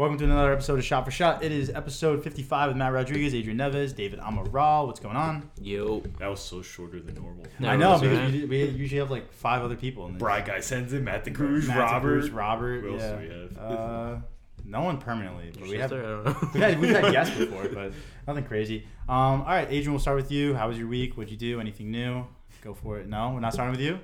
Welcome to another episode of Shot for Shot. It is episode 55 with Matt Rodriguez, Adrian Neves, David Amaral. What's going on? Yo. That was so shorter than normal. I know because we, we usually have like five other people. In this. Bright guy sends it. Matt the Cruz, Matt Robert. Cruz, Robert. Who else yeah. do we have? Uh, no one permanently, but we have. I don't know. We've had, we've had guests before, but nothing crazy. Um, all right, Adrian, we'll start with you. How was your week? What'd you do? Anything new? Go for it. No, we're not starting with you.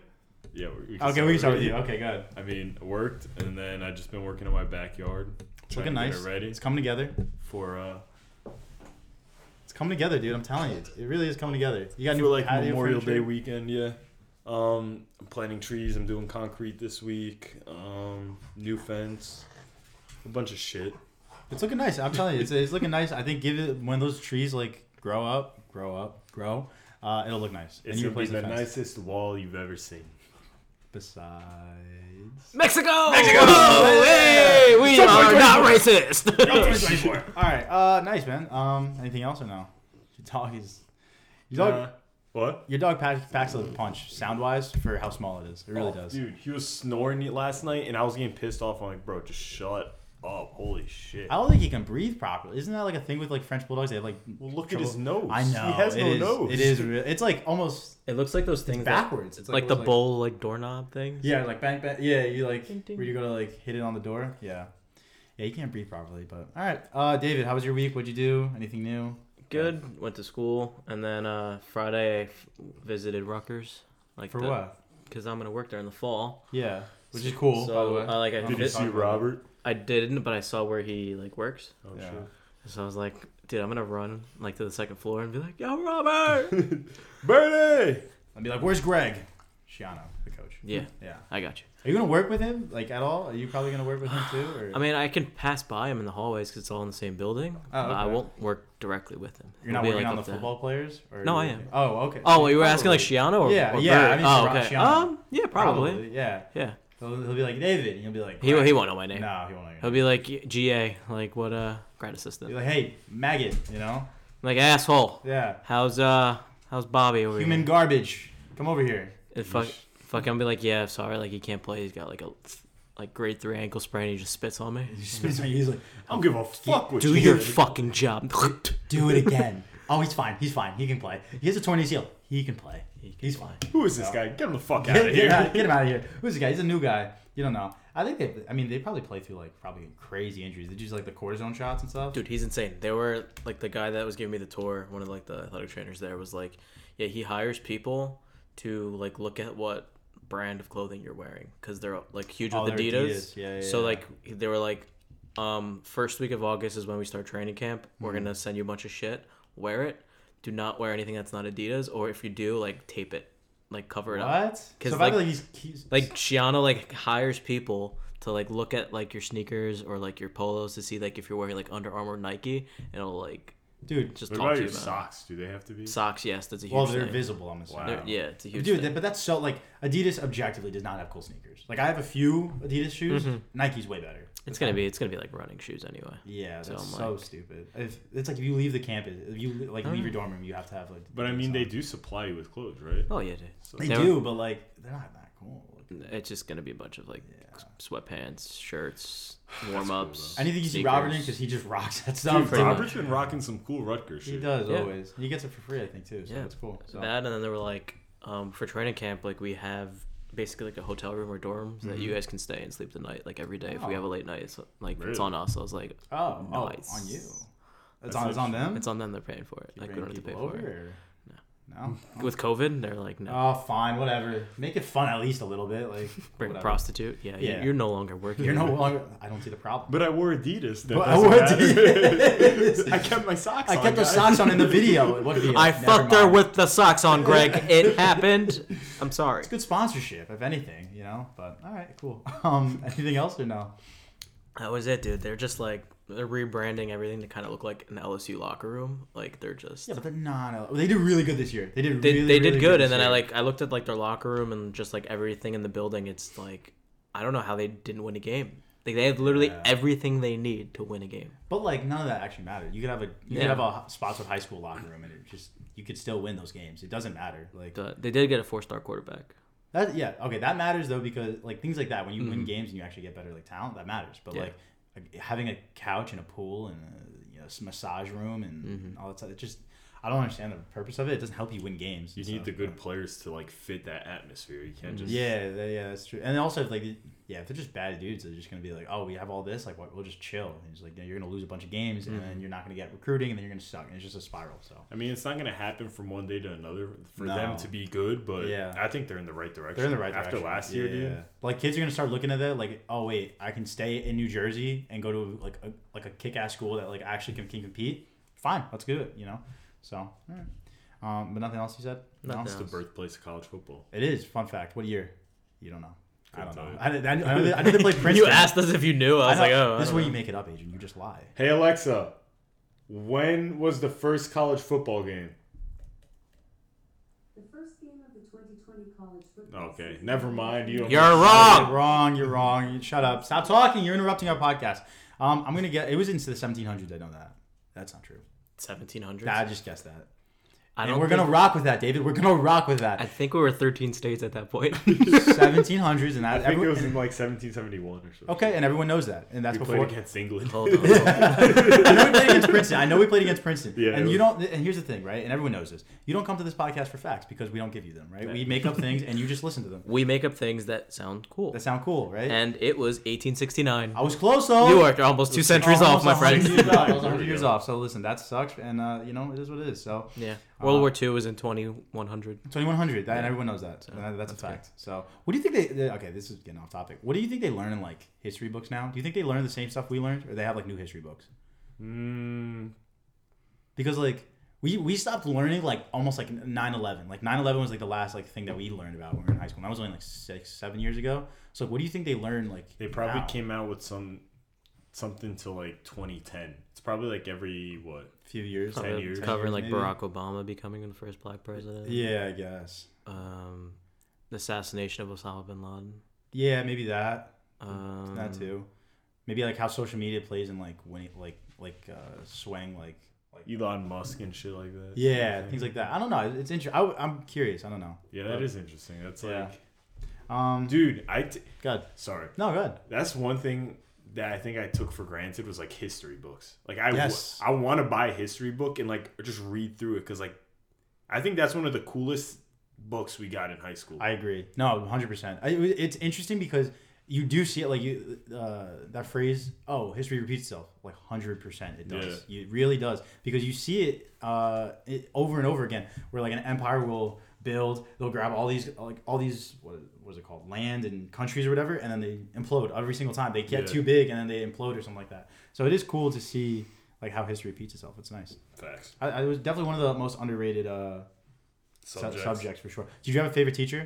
Yeah, we, we Okay, we can start with already. you. Okay, good. I mean, I worked, and then I just been working in my backyard. It's looking nice. it ready It's coming together. for uh It's coming together, dude. I'm telling you, it really is coming together. You got new like Memorial Day weekend. Yeah. Um, I'm planting trees. I'm doing concrete this week. Um, new fence. A bunch of shit. It's looking nice. I'm telling you, it's, it's looking nice. I think give it when those trees like grow up, grow up, grow. Uh, it'll look nice. It's you gonna be the fence. nicest wall you've ever seen. Besides. Mexico! Mexico! Oh, hey, we Trump are not racist. All right. Uh, nice man. Um, anything else or no? Your dog is. Your dog. Uh, what? Your dog packs, packs a punch sound wise for how small it is. It really Oh, does. Dude, he was snoring last night, and I was getting pissed off. I'm like, bro, just shut up. Holy shit. I don't think he can breathe properly. Isn't that like a thing with like French bulldogs? They have like. Well, look trouble- at his nose. I know. He has it no is- nose. It is. Real, it's like almost It looks like those things that- backwards. It's like, those, the bowl like doorknob thing. Yeah, like bang bang. Yeah, you like Ding, ding. where you go to like hit it on the door. Yeah, yeah, you can't breathe properly. But all right, uh, David, how was your week? What'd you do? Anything new? Good. Went to school and then uh, Friday I f- visited Rutgers. Like For the, what? Because I'm gonna work there in the fall. Yeah, which is cool. So by the way. I like I, don't Did you we vis- talk see about Robert? I didn't, but I saw where he like works. Oh, Yeah. shit. So I was like, dude, I'm gonna run like to the second floor and be like, Yo, Robert. Bernie! I'd be like, "Where's Greg?" Schiano, the coach. yeah, Yeah. I got you. Are you gonna work with him like at all? Are you probably gonna work with him too? Or I mean, I can pass by him in the hallways because it's all in the same building. Oh, but I won't work directly with him. you're not It'll be, working like, on the up to- football players? Or No, I you- am. Oh, okay. Oh, you were asking like Probably. Schiano or Yeah, or yeah, I mean, oh, okay. Schiano. Um, yeah, probably. Yeah. Yeah. He'll, he'll be like David, and he'll be like He he won't know my name. No, he won't know. He'll be like GA, like what uh grad assistant. Be like, hey, maggot, you know? Like asshole. Yeah. How's uh how's Bobby over Human here? garbage. Come over here. And fuck fuck him be like, yeah, sorry, like he can't play. He's got like a like grade three ankle sprain. He just spits on me. He spits on you. He's like, I don't give a fuck what Do you your did. fucking job. do it again. oh, he's fine. He's fine. He can play. He has a torn ACL. He can play. He's fine. Who is this guy? Get him the fuck out of get out, here. get him out of here. Who's this guy? He's a new guy. You don't know. I think they. I mean, they probably play through like probably crazy injuries. They use like the cortisone shots and stuff. Dude, he's insane. They were like the guy that was giving me the tour. One of like the athletic trainers there was like, yeah, he hires people to like look at what brand of clothing you're wearing because they're like huge Oh, with Adidas. Adidas. Yeah, yeah, So yeah. like they were like, um, first week of August is when we start training camp. We're Mm-hmm. gonna send you a bunch of shit. Wear it. Do not wear anything that's not Adidas, or if you do, like tape it, like cover it up. What? 'Cause, so if I like- feel like he's, he's Like Schiano like hires people to like look at like your sneakers or like your polos to see like if you're wearing like Under Armour, Nike, and it'll like dude. just What talk about to your about socks? Do they have to be? Socks, yes, that's a huge Well, they're thing. visible. I'm assuming. Wow. They're- yeah, it's a huge Dude, thing. that, but that's so like Adidas objectively does not have cool sneakers. Like I have a few Adidas shoes. Mhm. Nike's way better. it's gonna be it's gonna be like running shoes anyway. Yeah, that's So so, like- stupid. If, it's like if you leave the campus, if you like Oh. leave your dorm room, you have to have like. But I Adidas mean, they on. do supply you with clothes, right? Oh yeah, dude. So They They were- do, but like they're not that cool. It's just gonna be a bunch of like Yeah. sweatpants, shirts, warm ups. though. Anything you see Robert in because he just rocks that stuff. Dude. Robert's been rocking some cool Rutgers shit. He does Yeah. always. He gets it for free, I think too. So Yeah. that's cool. So. that, and then they were like, um, for training camp, like we have basically like a hotel room or dorms that you guys can stay and sleep the night, like every day. If we Mm-hmm. Oh. have a late night, it's like it's on us. I was like, oh, oh, Nice. on you. It's on. It's on them. it's on them. They're paying for it. You Like we bring don't have to pay people for over, it. Or- No. With COVID, they're like, no. Oh, fine, whatever. Make it fun at least a little bit. Like Bring a whatever. prostitute. Yeah, you- Yeah. you're no longer working. You're no longer. I don't see the problem. But I wore Adidas. That But I wore matter. Adidas. I kept my socks on. I on. kept the socks on in the video. What video? I Never fucked her with the socks on, Greg. It happened. I'm sorry. It's good sponsorship, if anything, you know. But all right, cool. Um, anything else or no? That was it, dude. They're just like they're rebranding everything to kind of look like an LSU locker room. Like they're just Yeah, but they're not. They did really good this year. They did. they, really, they did really good, and then I like I looked at like their locker room and just like everything in the building. It's like I don't know how they didn't win a game. Like they have literally Yeah. everything they need to win a game. But like none of that actually mattered. You could have a you Yeah. could have a Spotswood high school locker room, and it just you could still win those games. It doesn't matter. Like The, they did get a four star quarterback. that. Yeah. Okay, that matters though because like things like that when you mm-hmm. win games and you actually get better like talent, that matters. But Yeah. like having a couch and a pool and a you know, massage room and Mhm. all that stuff. It just I don't understand the purpose of it. It doesn't help you win games. You and need the good but- players to like fit that atmosphere. You can't just Yeah, that- yeah, that's true. And also, if, like, yeah, if they're just bad dudes, they're just gonna be like, oh, we have all this, like, what- we'll just chill. And it's like, you're gonna lose a bunch of games, and Mhm. then you're not gonna get recruiting, and then you're gonna suck, and it's just a spiral. So I mean, it's not gonna happen from one day to another for No. them to be good, but Yeah. I think they're in the right direction. they're in the right after direction. last year, Yeah. dude. Like, kids are gonna start looking at that, like, oh wait, I can stay in New Jersey and go to like a like a kick ass school that like actually can, can compete. Fine, let's do it. You know. So, all right. Um, but nothing else you said. Nothing It's the birthplace of college football. It is fun fact. What year? You don't know. I Couldn't don't know. I, did- I, I, know they, I know they played Princeton. You asked us if you knew. I was know- like, oh. This is don't where you make it up, Adrian. You just lie. Hey Alexa, when was the first college football game? The first game of the 2020 college football game. Okay, season- never mind. You you're know. wrong. You're wrong. You're wrong. You- Shut up. Stop talking. You're interrupting our podcast. Um, I'm gonna get. It was into the 1700s. I know that. That's not true. 1700s. I just guessed that. I And don't. we're think, gonna rock with that, David. We're gonna rock with that. I think we were 13 states at that point. 1700s, and I that. think it everyone- was in like 1771 or something. okay, and everyone knows that, and that's we before. played against England. Hold on. I know we played against Princeton. I know we played against Princeton. Yeah, and it you don't. And here's the thing, right? And everyone knows this. You don't come to this podcast for facts because we don't give you them, right? We make up things, and you just listen to them. we make up things that sound cool. That sound cool, right? And it was 1869. I was close though. You are almost two centuries off, my friend. 100 years off. I was 100 years off. So listen, that sucks, and uh, you know it is what it is. So Yeah. World Uh, War II was in 2100. 2100, that, and Yeah. everyone knows that. So So, that- that's a that's good. fact. So what do you think they, they? Okay, this is getting off topic. What do you think they learn in like history books now? Do you think they learn the same stuff we learned, or they have like new history books? Mm, Because like we we stopped learning like almost like 9/11. Like 9/11 was like the last like thing that we learned about when we were in high school. And that was only like six, seven years ago. So what do you think they learned like? they probably now? came out with some something till like 2010. It's probably like every what? few years, Ten Covering, years. covering like maybe. Barack Obama becoming the first black president. Yeah, I guess. Um, the assassination of Osama bin Laden. Yeah, maybe that. Um, that too. Maybe like how social media plays in like winning, like like uh, swaying, like like Elon Musk and shit like that. yeah, things like that. I don't know. It's interesting. I, am curious. I don't know. Yeah, that is interesting. That's Yeah. like, Um, dude, I t- God, sorry. No, good. That's one thing that I think I took for granted was like history books. Like I, Yes. I want to buy a history book and like just read through it because like, I think that's one of the coolest books we got in high school. I agree. No, hundred percent. It's interesting because you do see it like you uh, that phrase. Oh, history repeats itself. Like hundred percent, it does. It really does because you see it, uh, it over and over again. Where like an empire will build, they'll grab all these like all these what was it called land and countries or whatever, and then they implode every single time. They get Yeah. too big and then they implode or something like that. So it is cool to see like how history repeats itself. It's nice. Facts. I, I it was definitely one of the most underrated uh, su- Subjects. subjects for sure. Did you have a favorite teacher?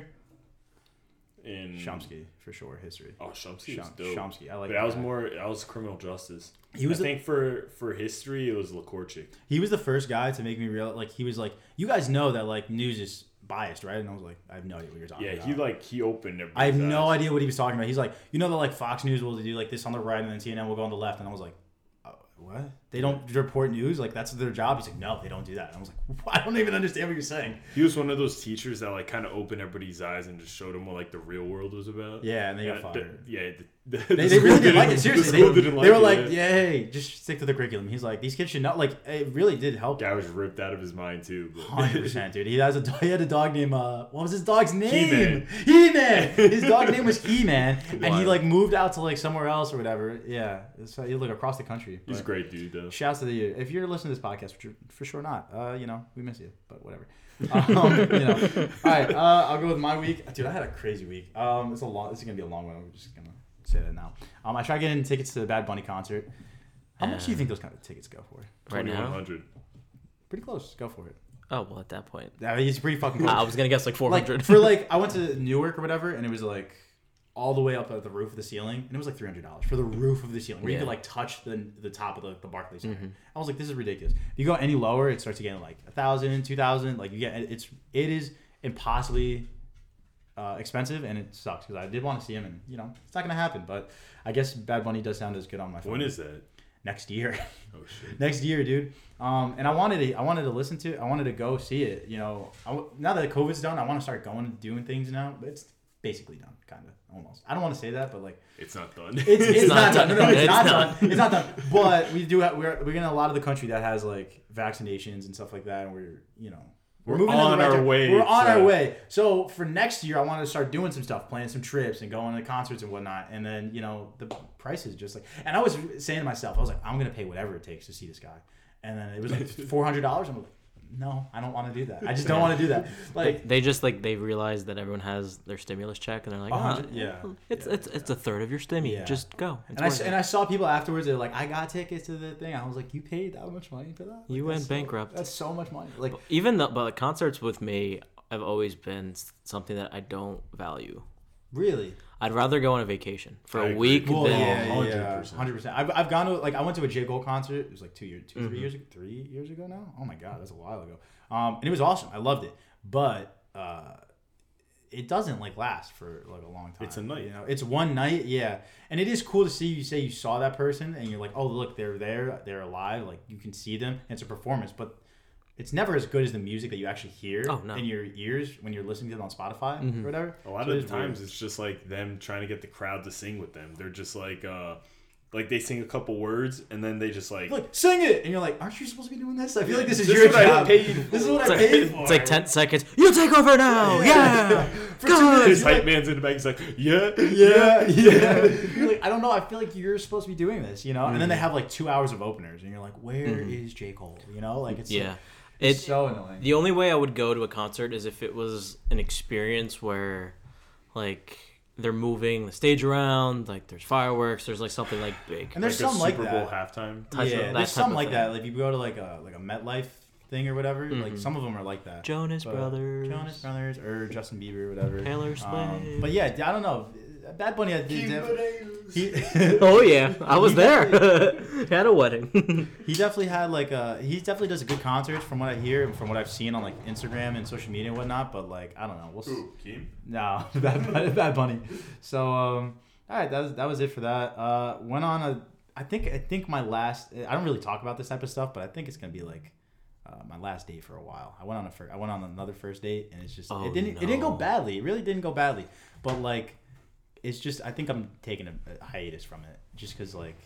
In Chomsky for sure. History. Oh, Chomsky dope. Chomsky. I like. but I was more. I was criminal justice. He was I the, think for for history it was Lakorchik. he was the first guy to make me real. Like he was like, you guys know that like news is biased, right? And I was like, I have no idea what you're talking Yeah, about. he like he opened. I have everybody's no idea what he was talking about. He's like, you know that like Fox News will do like this on the right and then CNN will go on the left, and I was like, oh, what? They don't report news? Like that's their job? He's like, no, they don't do that. And I was like, I don't even understand what you're saying. He was one of those teachers that like kind of opened everybody's eyes and just showed them what like the real world was about. Yeah, and they got Yeah, the- fired. yeah, the, the, They, the they really didn't like it. Seriously, school they, they were it, like, yeah. hey, just stick to the curriculum. He's like, these kids should not like. It really did help. Guy was ripped out of his mind too. Hundred percent, dude. He has a he had a dog named uh, what was his dog's name? He Man. His dog's name was He Man, and he like moved out to like somewhere else or whatever. Yeah, so he like across the country. He's a great dude though. Shouts to the you. If you're listening to this podcast, which you're for sure not, uh, you know we miss you, but whatever. Um, you know. All right, uh, I'll go with my week, dude. I had a crazy week. Um, it's a long. This is gonna be a long one. I'm just gonna say that now. Um, I tried getting tickets to the Bad Bunny concert. How much do you think those kind of tickets go for? Right now. 2100. Pretty close. Go for it. Oh well, at that point, I mean, it's pretty fucking close. I was gonna guess like 400. like for like I went to Newark or whatever, and it was like all the way up at the roof of the ceiling, and it was like three hundred dollars for the roof of the ceiling, where you could like touch the the top of the, the Barclays Center. Mhm. I was like, this is ridiculous. If you go any lower, it starts to get like a thousand, two thousand. Like you get it's it is impossibly uh, expensive, and it sucks because I did want to see him, and you know it's not gonna happen. But I guess Bad Bunny does sound as good on my phone. When is that? next year? Oh shit. next year, dude. Um, and I wanted to, I wanted to listen to, it. I wanted to go see it. You know, I w now that COVID's done, I want to start going and doing things now. But it's basically done, kind of almost. I don't want to say that, but like It's not done. it's, it's, not, not done. done. No, no, it's, It's not, not. done. It's not done. But we do have we're we're getting a lot of the country that has like vaccinations and stuff like that, and we're you know. We're in the on our direction. way We're on our way. So for next year, I want to start doing some stuff, planning some trips, and going to concerts and whatnot. And then you know the prices just like. And I was saying to myself, I was like, I'm gonna pay whatever it takes to see this guy. And then it was like four hundred dollars. I'm like, no, I don't want to do that. I just don't want to do that. Like They just like they realize that everyone has their stimulus check and they're like, A oh, hundred- yeah, it's yeah, it's it's a third of your stimmy. Yeah. Just go. It's and I, it. and I saw people afterwards. They're like, "I got tickets to the thing." I was like, "You paid that much money for that? Like, You that's went so- bankrupt. That's so much money." Like, Even though, but like, concerts with me have always been something that I don't value. Really? I'd rather go on a vacation for I a agree. week Well, than yeah, yeah, 100%. hundred percent. I've, I've gone to like I went to a J Cole concert. It was like two years, 2 Mm-hmm. three years ago, three years ago now. Oh my god, that's a while ago. Um, and it was awesome. I loved it, but uh, it doesn't like last for like a long time. It's a night. you know. It's one night, yeah. And it is cool to see you say you saw that person and you're like, oh look, they're there, they're alive. Like you can see them. It's a performance, but it's never as good as the music that you actually hear Oh, no. in your ears when you're listening to it on Spotify or whatever. A lot So of the times weird. it's just like them trying to get the crowd to sing with them. They're just like uh like they sing a couple words and then they just like like sing it, and you're like, aren't you supposed to be doing this? I feel like this is This your is what I job. paid This is what it's I like, paid for. it's like ten seconds. You take over now. Yeah. For two Good. minutes, his hype like, man's in the back. He's like, yeah, yeah, yeah. You're like, I don't know. I feel like you're supposed to be doing this, you know. And then Mm-hmm. they have like two hours of openers, and you're like, "Where is J Cole? You know, like it's Yeah. It's so annoying. The only way I would go to a concert is if it was an experience where, like, they're moving the stage around, like there's fireworks, there's like something like big. and there's like a some like Super that. Bowl halftime. type of- yeah, there's type some like thing. that. Like if you go to like a like a MetLife thing or whatever, like Mhm. some of them are like that. Jonas But- Brothers. Jonas Brothers, or Justin Bieber, or whatever. Taylor Um, Swift. but yeah, I don't know. Bad Bunny, I did. He, Oh yeah, I was there. Had a wedding. he definitely had like a he definitely does a good concert from what I hear and from what I've seen on like Instagram and social media and whatnot. But like I don't know, we'll s- Ooh, Keem? no bad, Bunny- bad bunny. So um, all right, that was that was it for that. Uh, went on a I think I think my last I don't really talk about this type of stuff, but I think it's gonna be like. Uh, my last date for a while. I went on a fir- I went on another first date and it's just Oh, it didn't it didn't go badly. It really didn't go badly. But like it's just I think I'm taking a, a hiatus from it just because like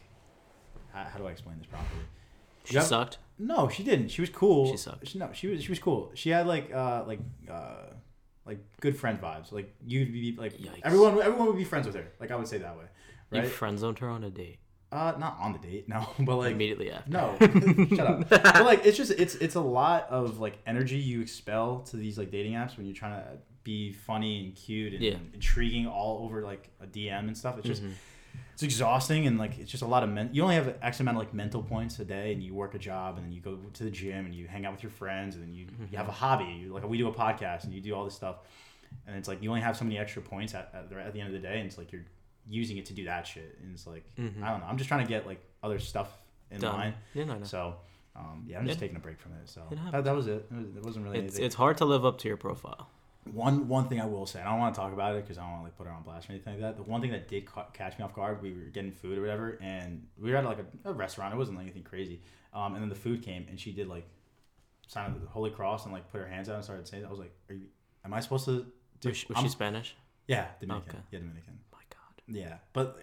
how, how do I explain this properly? she sucked. No, she didn't. She was cool. She sucked. no, she was she was cool. She had like uh like uh like good friend vibes. Like you'd be like Yikes. everyone everyone would be friends with her. Like I would say that way, You friend zoned her on a date Uh, not on the date, no, but like immediately after. no, shut up. But like it's just it's it's a lot of like energy you expel to these like dating apps when you're trying to be funny and cute and Yeah. intriguing all over like a DM and stuff. It's just Mhm. it's exhausting and like it's just a lot of men. You only have X amount of like mental points a day, and you work a job, and then you go to the gym, and you hang out with your friends, and then you you have a hobby. You, like we do a podcast, and you do all this stuff, and it's like you only have so many extra points at, at, the, at the end of the day, and it's like you're using it to do that shit, and it's like Mhm. I don't know. I'm just trying to get like other stuff in Done. line. Yeah, no, no. So, um, yeah, I'm just taking a break from it. So It that, that was it. It, was, wasn't really It's it's hard to live up to your profile. One one thing I will say. I don't want to talk about it because I don't want to like put her on blast or anything like that. The one thing that did ca- catch me off guard, we were getting food or whatever, and we were at like a, a restaurant. It wasn't like anything crazy. Um, and then the food came, and she did like sign of the Holy Cross and like put her hands out and started saying. That. I was like, Are you? Am I supposed to? Do, Was, she, was she Spanish? yeah, Dominican. Okay. Yeah, Dominican. My God. Yeah, but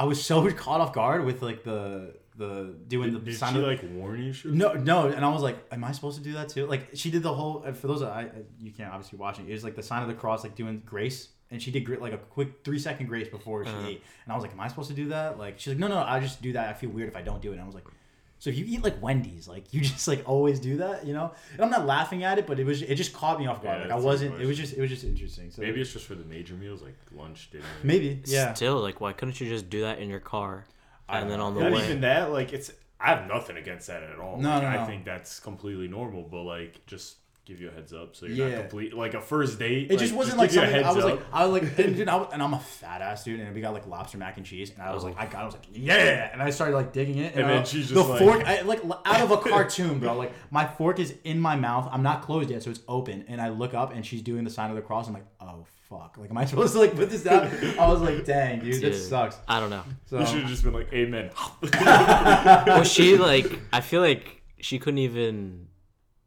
I was so caught off guard with like the the doing Did, the did sign she of like warn you? Shit? no, no, and I was like, "Am I supposed to do that too?" Like, she did the whole. For those that I, I- you can't obviously watch it. It was like the sign of the cross, like doing grace, and she did like a quick three second grace before she Uh-huh. ate. And I was like, "Am I supposed to do that?" Like, she's like, "No, no, I just do that. I feel weird if I don't do it." And I was like, "So if you eat like Wendy's, like you just like always do that, you know?" And I'm not laughing at it, but it was it just caught me off guard. Yeah, like I wasn't. It was just it was just interesting. So Maybe it's just for the major meals like lunch, dinner. maybe yeah. Still, like, why couldn't you just do that in your car, and don't then on the Not way? even that. Like it's. I have nothing against that at all. No, Like, no, I think that's completely normal. But like, just give you a heads up so you're Yeah. not complete. Like a first date. It just wasn't like a something I heads was up. like I was like and, dude, I was, and I'm a fat ass dude and we got like lobster mac and cheese and I was Oh. like I got I was like yeah and I started like digging it And then I- she's the just like- fork I, like out of a cartoon bro like my fork is in my mouth I'm not closed yet so it's open and I look up and she's doing the sign of the cross I'm like oh fuck like am I supposed to like put this down I was like dang dude, that Dude, sucks I don't know. so you should have just been like, "Amen." Was she like? I feel like she couldn't even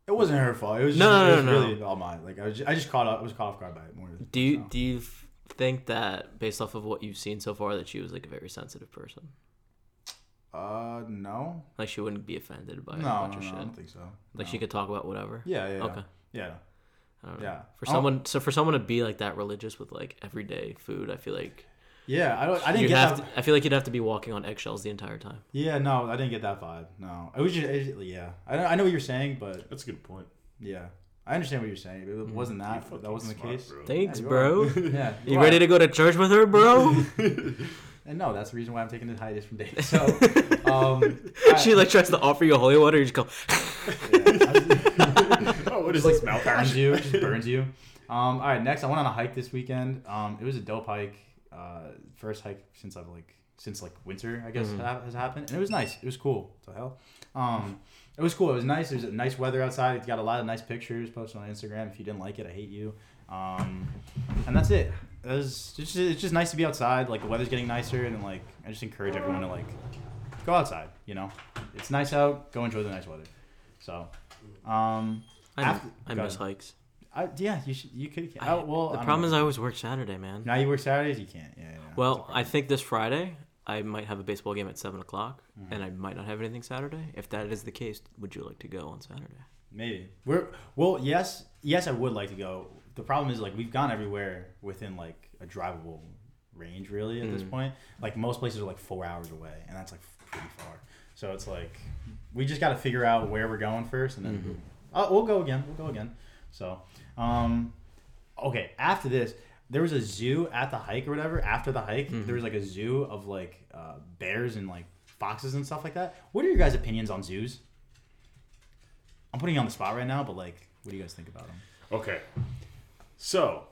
It wasn't her fault. It was No, just, no, it was no, no. really all mine. Like I was, just, I just caught up. I was caught off guard by it more. Do you so. do you think that based off of what you've seen so far that she was like a very sensitive person? Uh, no, Like she wouldn't be offended by no, a no, bunch no, of I shit. don't think so. Like No. she could talk about whatever. Yeah, yeah, yeah. Okay. yeah, I don't know. yeah. For I someone, so for someone to be like that religious with like everyday food, I feel like yeah, I don't. I didn't you'd get have that. to, I feel like you'd have to be walking on eggshells the entire time. Yeah, no, I didn't get that vibe. No, I was just, it, yeah. I, I know what you're saying, but That's a good point. yeah, I understand what you're saying. It Mm-hmm. wasn't You're that. That wasn't the case. bro. Thanks, you bro. are. Yeah, You ready to go to church with her, bro? And no, that's the reason why I'm taking the hiatus from dating. So, um, she like tries to offer you holy water, you just go. oh, what is just this like burns you, just burns you. Um, all right, next I went on a hike this weekend. Um, it was a dope hike. Uh, first hike since I've like since like winter, I guess Mhm. ha- has happened, and it was nice. It was cool. What the hell? Um, it was cool. It was nice. It was nice weather outside. It's got a lot of nice pictures posted on Instagram. If you didn't like it, I hate you. Um, and that's it. It was just, it's just nice to be outside. Like the weather's getting nicer, and like I just encourage everyone to like go outside. You know, it's nice out. Go enjoy the nice weather. So, um, I, After- I miss ahead. hikes. I, yeah, you should. You could. I- oh, well, the problem know. is I always work Saturday, man. now you work Saturdays. You can't. Yeah. yeah. Well, I think this Friday I might have a baseball game at seven o'clock, Mm-hmm. and I might not have anything Saturday. If that is the case, would you like to go on Saturday? maybe we're well. Yes, yes, I would like to go. The problem is like we've gone everywhere within like a drivable range, really. At this Mm. point, like most places are like four hours away, and that's like pretty far. So it's like we just got to figure out where we're going first, and then Mhm. Oh, we'll go again. We'll go again. So, um, okay. After this, there was a zoo at the hike or whatever. After the hike, Mhm. there was like a zoo of like uh, bears and like foxes and stuff like that. What are your guys' opinions on zoos? I'm putting you on the spot right now, but like, what do you guys think about them? Okay. So,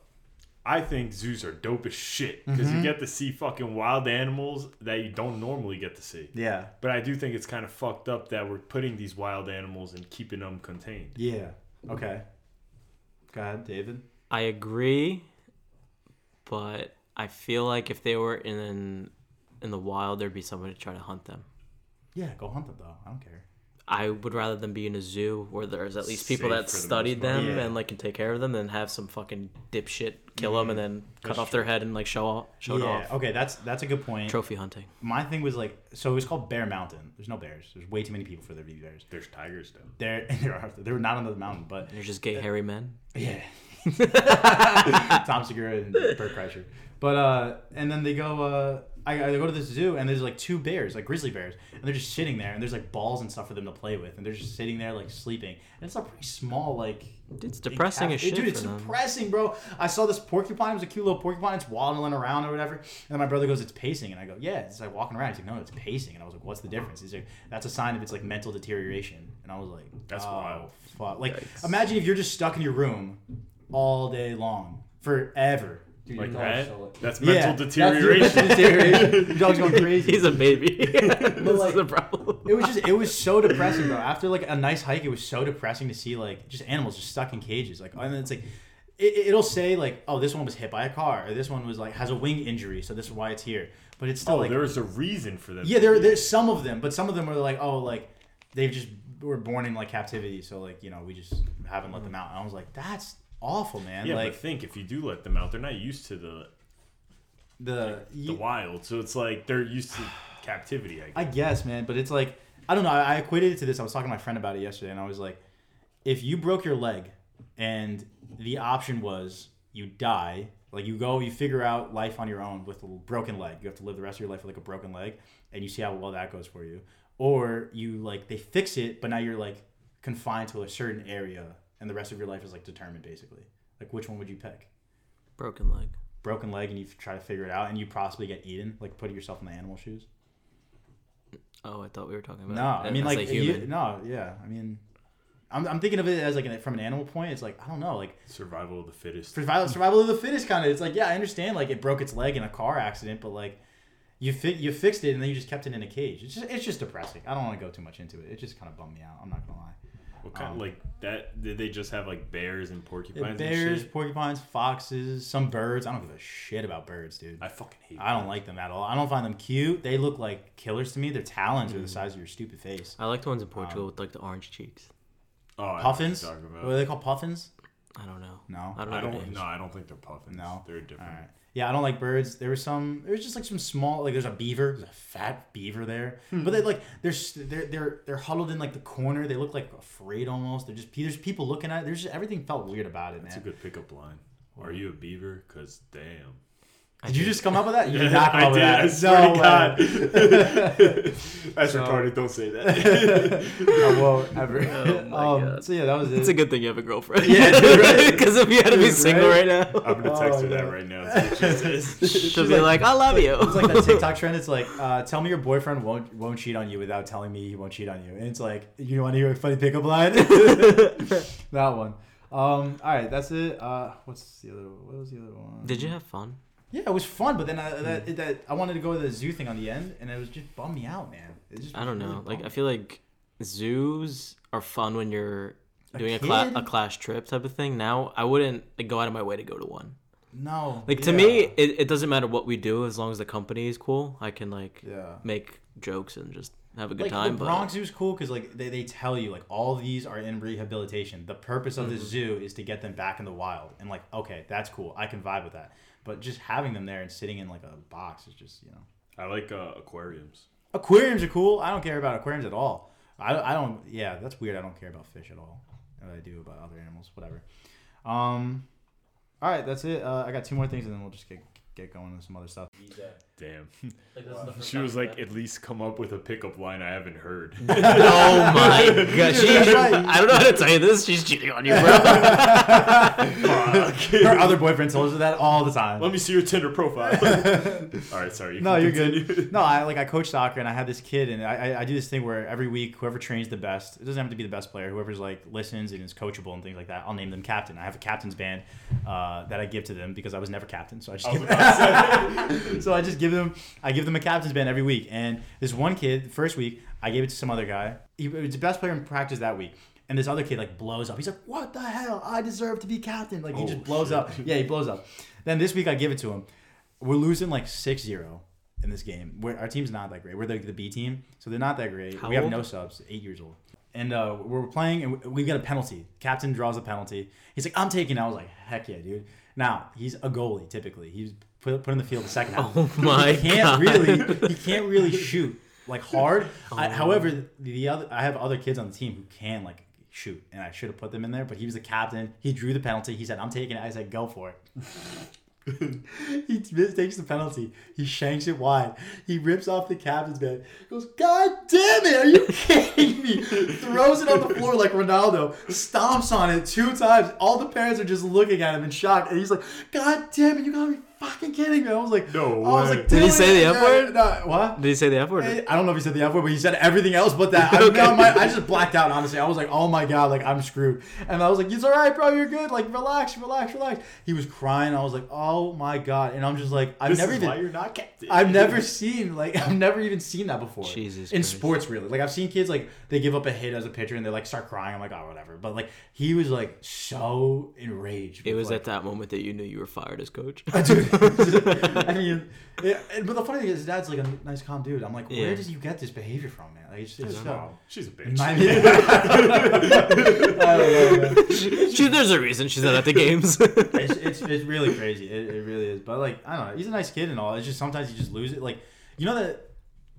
I think zoos are dope as shit because Mhm. you get to see fucking wild animals that you don't normally get to see. Yeah. But I do think it's kind of fucked up that we're putting these wild animals and keeping them contained. Yeah. Okay. Go ahead, David. I agree, but I feel like if they were in in the wild, there'd be someone to try to hunt them. Yeah, go hunt them though. I don't care. I would rather them be in a zoo where there's at least people Safe that for the studied most part. them Yeah. and like can take care of them than have some fucking dipshit kill them and then cut That's off their head and like show off, show it yeah. off. Okay, that's that's a good point. Trophy hunting. My thing was like, so it was called Bear Mountain. There's no bears. There's way too many people for there to be bears. There's tigers though. They're there are they were not on the mountain, but They're just gay hairy men. yeah. Tom Segura and Bert Kreischer. But uh, and then they go. Uh, I, I go to this zoo and there's like two bears, like grizzly bears, and they're just sitting there, and there's like balls and stuff for them to play with, and they're just sitting there like sleeping. And it's a pretty small like. It's depressing as shit Dude, it's for them. depressing, bro. I saw this porcupine. It was a cute little porcupine. It's waddling around or whatever. And then my brother goes, "It's pacing," and I go, "Yeah, it's like walking around." He's like, "No, it's pacing." And I was like, "What's the difference?" He's like, "That's a sign of its like mental deterioration." And I was like, That's oh, wild. Fuck. Like, Yikes. imagine if you're just stuck in your room all day long forever. Dude, Like your dog's that? so, like- That's Yeah, mental that's your deterioration. mental deterioration. Your dog's going crazy. He's a baby. this like, is the problem. It was just it was so depressing, bro. After like a nice hike, it was so depressing to see like just animals just stuck in cages. Like and it's like it, it'll say like, oh, this one was hit by a car, or this one was like has a wing injury, so this is why it's here. But it's still Oh, like there's a reason for them. yeah, there there's some of them, but some of them are like, oh, like they've just were born in like captivity, so like you know we just haven't let mm. them out. And I was like, that's awful, man. Yeah, like but think if you do let them out, they're not used to the the the wild, so it's like they're used to captivity. I guess. I guess, man, but it's like I don't know. I, I equated it to this. I was talking to my friend about it yesterday, and I was like, if you broke your leg, and the option was you die, like you go, you figure out life on your own with a broken leg. You have to live the rest of your life with like a broken leg, and you see how well that goes for you. Or you like they fix it, but now you're like confined to a certain area, and the rest of your life is like determined basically. Like which one would you pick? Broken leg. Broken leg, and you try to figure it out, and you possibly get eaten. Like putting yourself in the animal shoes. Oh, I thought we were talking about. No, I mean as like a you, no, yeah. I mean, I'm, I'm thinking of it as like an, from an animal point. It's like I don't know, like Survival of the fittest. survival, survival of the fittest kind of. It's like yeah, I understand like it broke its leg in a car accident, but like you fi- you fixed it and then you just kept it in a cage. It's just it's just depressing. I don't want to go too much into it. It just kind of bummed me out. I'm not gonna lie. What kind Um, like that? Did they just have like bears and porcupines and Bears, shit? porcupines, foxes, some birds. I don't give a shit about birds, dude. I fucking hate. Them. I don't birds. like them at all. I don't find them cute. They look like killers to me. Their talons are Mm. the size of your stupid face. I like the ones in Um, Portugal with like the orange cheeks. Oh, I what puffins. about. What are they called? Puffins? I don't know. No. I don't know. I don't. No, I don't think they're puffins. No? they're different. All right. Yeah, I don't like birds. There was some. There was just like some small. Like there's a beaver. There's a fat beaver there. Hmm. But they like they're they're they're they're huddled in like the corner. They look like afraid almost. They're just there's people looking at. it. There's just everything felt weird about it, That's a good pickup line. Are you a beaver? Cause damn. Did you just come up with that? You did not come I up with that. I swear No to. God. That's So- retarded. Don't say that. I won't ever. Oh um, So yeah, that was it. It's a good thing you have a girlfriend. Yeah, dude, right? Because if you had to be single right? right, now, I'm gonna text Oh, her that yeah. right now. She She'll be like, "I love you." It's like that TikTok trend. It's like, uh, tell me your boyfriend won't won't cheat on you without telling me he won't cheat on you. And it's like, you want to hear a funny pickup line? that one. Um. All right, that's it. Uh, what's the other? What was the other one? Did you have fun? Yeah, it was fun, but then I, that, it, that I wanted to go to the zoo thing on the end, and it was just bummed me out, man. It just I don't really know. Like I feel like zoos are fun when you're A doing a, cla- kid? a class trip type of thing. Now I wouldn't like, go out of my way to go to one. no. Like to yeah. me, it, it doesn't matter what we do as long as the company is cool. I can like yeah. make jokes and just have a good like time. the Bronx Zoo's cool because like they, they tell you like all these are in rehabilitation. The purpose of Mm-hmm. the zoo is to get them back in the wild, and like okay, that's cool. I can vibe with that. But just having them there and sitting in like a box is just you know. I like uh, aquariums. Aquariums are cool. I don't care about aquariums at all. I, I don't. Yeah, that's weird. I don't care about fish at all. I do about other animals, whatever. Um, all right, that's it. Uh, I got two more things, and then we'll just get get going with some other stuff. Damn. She was like, at least come up with a pickup line I haven't heard. oh my god, she, I don't know how to tell you this. She's cheating on you, bro. Her other boyfriend tells her that all the time. Let me see your Tinder profile. All right, sorry. You no, you're continue. good. No, I like I coach soccer and I had this kid and I, I, I do this thing where every week whoever trains the best, it doesn't have to be the best player, whoever's like listens and is coachable and things like that, I'll name them captain. I have a captain's band uh, that I give to them because I was never captain, so I just I give, about to say. So I just give them I give them a captain's band every week. And this one kid, first week, I gave it to some other guy. He was the best player in practice that week. And this other kid like blows up. He's like, "What the hell? I deserve to be captain!" Like he Oh, just blows shit. up. Yeah, he blows up. Then this week I give it to him. We're losing like 6-0 in this game. We're, our team's not that great. We're the, the B team, so they're not that great. How we have old? no subs. Eight years old. And uh, we're playing, and we- we got a penalty. Captain draws a penalty. He's like, "I'm taking." it." I was like, "Heck yeah, dude!" Now he's a goalie. Typically, he's put, put in the field the second half. Oh my he can't God. really. He can't really shoot like hard. I, Oh. however, the, the other I have other kids on the team who can like shoot, and I should have put them in there. But he was the captain. He drew the penalty. He said, "I'm taking it." I said, "Go for it." he takes the penalty. He shanks it wide. He rips off the captain's band. Goes, God damn it! Are you kidding me? Throws it on the floor like Ronaldo. Stomps on it two times. All the parents are just looking at him in shock, and he's like, God damn it! You gotta be fucking kidding me! I was like, No I was way. like, Did he say the F word? No, what? Did he say the F word? I don't know if he said the F word, but he said everything else but that. I, Okay. no, my, I just blacked out, honestly. I was like, oh my God, like, I'm screwed. And I was like, it's all right, bro, you're good. Like, relax, relax, relax. He was crying. I was like, oh my God. And I'm just like, I've This never is even. why you're not captain. I've never seen like I've never even seen that before. Jesus In Christ. sports, really. Like I've seen kids like they give up a hit as a pitcher and they like start crying. I'm like, oh whatever. But like he was like so enraged. It was like, at that moment that you knew you were fired as coach. Dude, I mean, yeah, and- but the funny thing is, his dad's like a nice, calm dude. I'm like, Yeah. where does you get this behavior from, man? Like, it's just, Oh, so. she's a bitch. My- I don't know, man. she, there's a reason she's not at the games. It's, it's, it's really crazy. It, it really is. But like, I don't know. He's a nice kid and all. It's just sometimes you just lose it. Like, you know that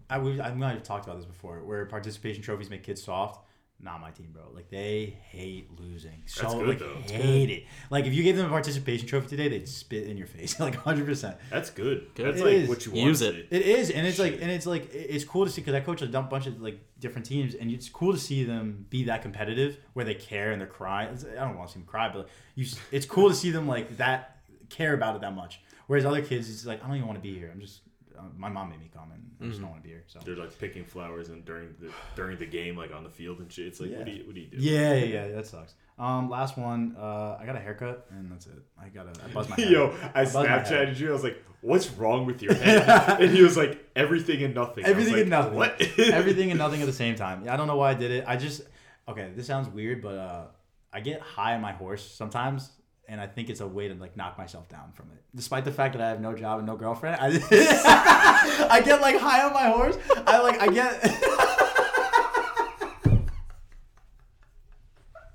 I we I might have talked about this before, where participation trophies make kids soft. Not my team, bro. Like they hate losing. So That's good, like though. That's hate it. Like if you gave them a participation trophy today, they'd spit in your face, like hundred percent. That's good. Good. That's It like is. what you want. Use want it. It is, and it's like, and it's like, it's cool to see because I coach a dump bunch of like different teams, and it's cool to see them be that competitive where they care and they're crying. I don't want to see them cry, but you, it's cool to see them like that care about it that much. Whereas other kids, it's like I don't even want to be here. I'm just, uh, my mom made me come, and I just don't want to be here. So They're like picking flowers and during the during the game, like on the field and shit. It's like, Yeah. what do you what do you do? yeah, yeah, yeah, that sucks. Um, last one, uh, I got a haircut, and that's it. I got a, I buzzed my hair. Yo, I buzzed my head. Snapchatted you. I was like, "What's wrong with your head?" and he was like, "Everything and nothing." I was Everything like, and nothing. What? everything and nothing at the same time. Yeah, I don't know why I did it. I just okay. This sounds weird, but uh, I get high on my horse sometimes, and I think it's a way to like knock myself down from it. Despite the fact that I have no job and no girlfriend, I, I get like high on my horse. I like I get.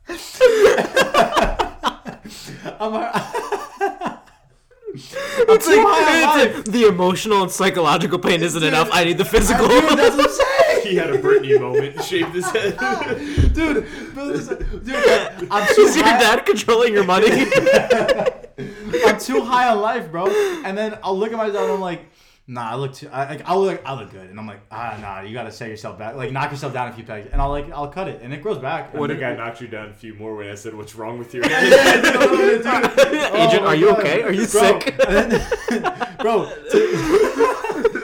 I'm. A... I'm it's like, it's the emotional and psychological pain isn't Dude, enough. I need the physical. I, that's what I'm saying. he had a Britney moment and shaved his head. dude, but listen, dude, I'm too Is your high. dad controlling your money? I'm too high on life, bro. And then I'll look at myself and I'm like, nah, I look too. I, like, I'll look, I look good, and I'm like, ah, nah, you gotta set yourself back, like knock yourself down a few pegs, and I'll like, I'll cut it, and it grows back. What And the guy knocked you down a few more when I said, "What's wrong with your Yeah, head?" dude, dude, dude. Agent, Oh are you God. okay? Are you Bro, sick? then- bro, to,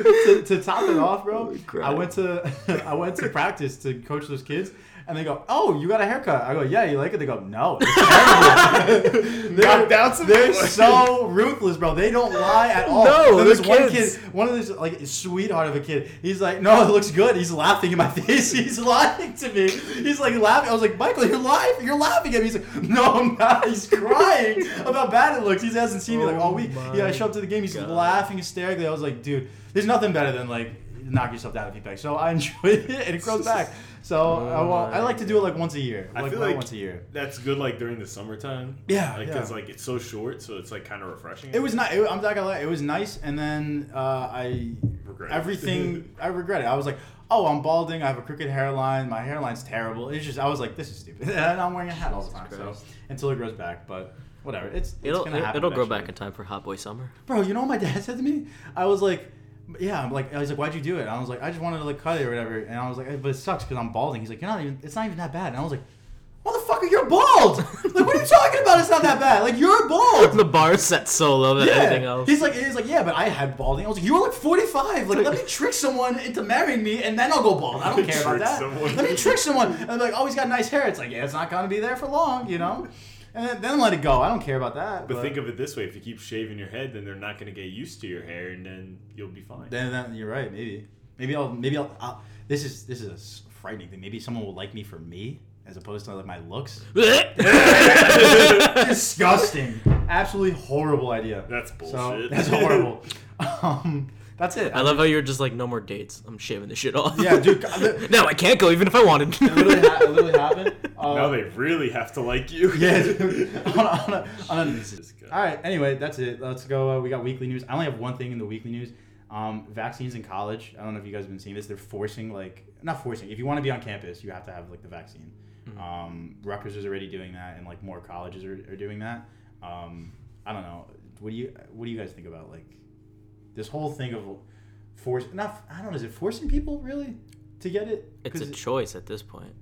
to, to top it off, bro. I went to I went to practice to coach those kids, and they go, "Oh, you got a haircut?" I go, "Yeah, you like it?" They go, "No, they're, they're so ruthless, bro. They don't lie at all. No, this they're one kids. kid, one of these like sweetheart of a kid. He's like, "No, it looks good." He's laughing in my face. He's lying to me. He's like laughing. I was like, "Michael, you're lying. You're laughing at me." He's like, "No, I'm not." He's crying about how bad it looks. He hasn't seen me like all oh week. Oh Yeah, I show up to the game. He's God. laughing hysterically. I was like, "Dude, there's nothing better than like." Knock yourself down if you pegs. So I enjoy it, and it grows back. So I, Oh well, I like to do it like once a year. I like, feel like once a year. That's good, like during the summertime. Yeah, like yeah. because like it's so short, so it's like kind of refreshing. It was not. It, I'm not gonna lie. It was nice, and then uh, I Regret it. everything. I regret it. I was like, oh, I'm balding. I have a crooked hairline. My hairline's terrible. It's just. I was like, this is stupid. And I'm wearing a hat all the time. So until it grows back, but whatever. It's, it's It'll gonna happen. it'll grow back in time for Hot Boy Summer. Bro, you know what my dad said to me? I was like. Yeah, I'm like, I was like, why'd you do it? And I was like, I just wanted to like cut it or whatever. And I was like, but it sucks because I'm balding. He's like, you're not even. It's not even that bad. And I was like, motherfucker, you're bald. like, what are you talking about? It's not that bad. Like, you're bald. The bar set so low that anything else. He's like, he's like, yeah, but I had balding. I was like, you were like 45. Like, let me trick someone into marrying me, and then I'll go bald. I don't care about that. someone. Let me trick someone. And they're like, oh, he's got nice hair. It's like, yeah, it's not gonna be there for long, you know. Eh, and then, then let it go. I don't care about that. But think of it this way: if you keep shaving your head, then they're not going to get used to your hair, and then you'll be fine. then, then you're right. Maybe, maybe I'll, maybe I'll. I'll this is this is a frightening thing. Maybe someone will like me for me as opposed to like my looks. Disgusting. Absolutely horrible idea. That's So bullshit. that's horrible. um, that's it. I love how you're just like, no more dates. I'm shaving this shit off. Yeah, dude. God, no, I can't go even if I wanted. It literally, ha- it literally happened. Uh, now they really have to like you. yeah. dude. on on a, on a, all right. Anyway, that's it. Let's go. Uh, we got weekly news. I only have one thing in the weekly news. Um, vaccines in college. I don't know if you guys have been seeing this. They're forcing like not forcing. If you want to be on campus, you have to have like the vaccine. Um, Rutgers is already doing that, and like more colleges are, are doing that. Um, I don't know. What do you What do you guys think about like this whole thing of force? Not I don't know. Is it forcing people really to get it? It's a it- choice at this point.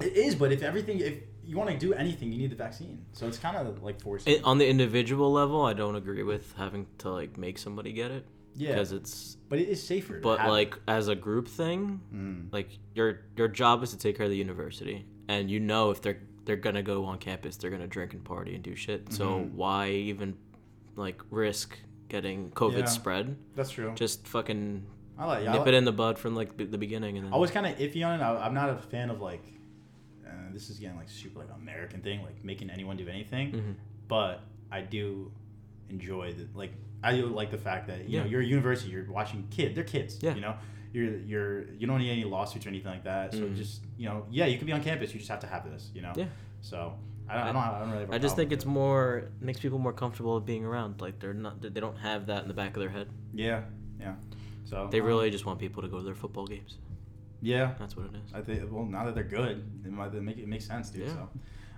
It is, but if everything, if you want to do anything, you need the vaccine. So it's kind of like forcing. It, on the individual level, I don't agree with having to like make somebody get it yeah, because it's. but it is safer. to But have it. like as a group thing, Mm. like your your job is to take care of the university, and you know if they're they're gonna go on campus, they're gonna drink and party and do shit. So Mhm. why even like risk getting COVID Yeah. spread? that's true. Just fucking I like. Yeah, I, nip like- it in the bud from like the the beginning, and then I was kind of iffy on it. I, I'm not a fan of like. Uh, this is getting like super like American thing, like making anyone do anything. Mhm. But I do enjoy the like. I do like the fact that you know Yeah. you're a university. You're watching kid. They're kids. Yeah. You know. You're you're you don't need any lawsuits or anything like that. So Mhm. just you know yeah you can be on campus. You just have to have this. You know. Yeah. So I don't I don't, I don't really. I just think it's it. more makes people more comfortable being around. Like they're not they don't have that in the back of their head. Yeah. Yeah. So They um, really just want people to go to their football games. Yeah. That's what it is. I think well now that they're good, it might make it makes sense, dude. Yeah. So,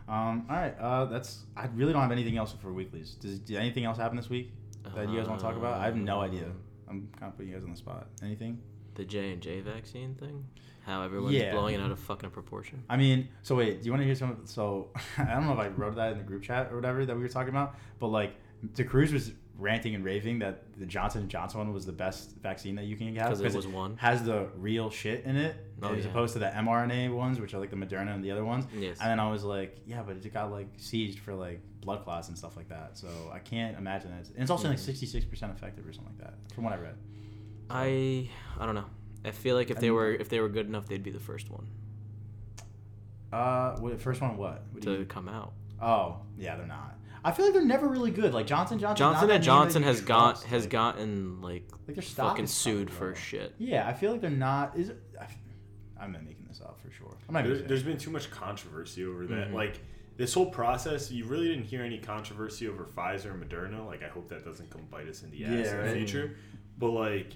um, all right, uh, that's I really don't have anything else for weeklies. Does did anything else happen this week that you guys want to talk about? I have no idea. Um, I'm kind of putting you guys on the spot. Anything? The J and J vaccine thing, how everyone's Yeah. blowing it out of fucking proportion. I mean, so wait, do you want to hear some? So I don't know if I wrote that in the group chat or whatever that we were talking about, but like, the Cruz was ranting and raving that the Johnson Johnson one was the best vaccine that you can get because it was one. has the real shit in it Oh, as yeah. opposed to the mRNA ones, which are like the Moderna and the other ones. Yes. And then I was like, yeah, but it got like seized for like blood clots and stuff like that. So I can't imagine that. It's, and it's also like Mhm. sixty six percent effective or something like that, from what I read. I I don't know. I feel like if I they mean- were if they were good enough, they'd be the first one Uh, what, first one, what? what do you to come out. Oh, yeah, they're not. I feel like they're never really good. Like Johnson Johnson. Johnson and Johnson has got got has gotten like like their stock fucking sued for low. shit. Yeah, I feel like they're not. Is it, I, I'm not making this up for sure. I'm not There's, there's been too much controversy over that. Mhm. Like, this whole process, you really didn't hear any controversy over Pfizer and Moderna. Like, I hope that doesn't come bite us in the ass Yeah, in the right. future. But like,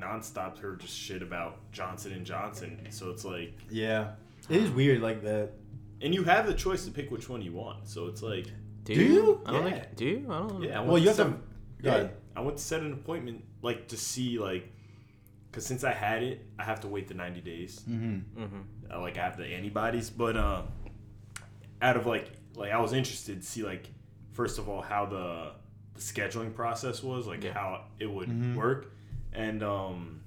nonstop heard just shit about Johnson and Johnson. So it's like, Yeah, it is weird. Like that. and you have the choice to pick which one you want. So it's like, Do, Do you? you? I don't Yeah. think. Do you? I don't know. yeah. I Well, you have to. set- Go yeah. I want to set an appointment like to see like, because since I had it, I have to wait the ninety days. Mm-hmm. Mm-hmm. uh, like I have the antibodies, but uh, out of like like I was interested to see like first of all how the the scheduling process was, like Yeah. how it would Mhm. work, and um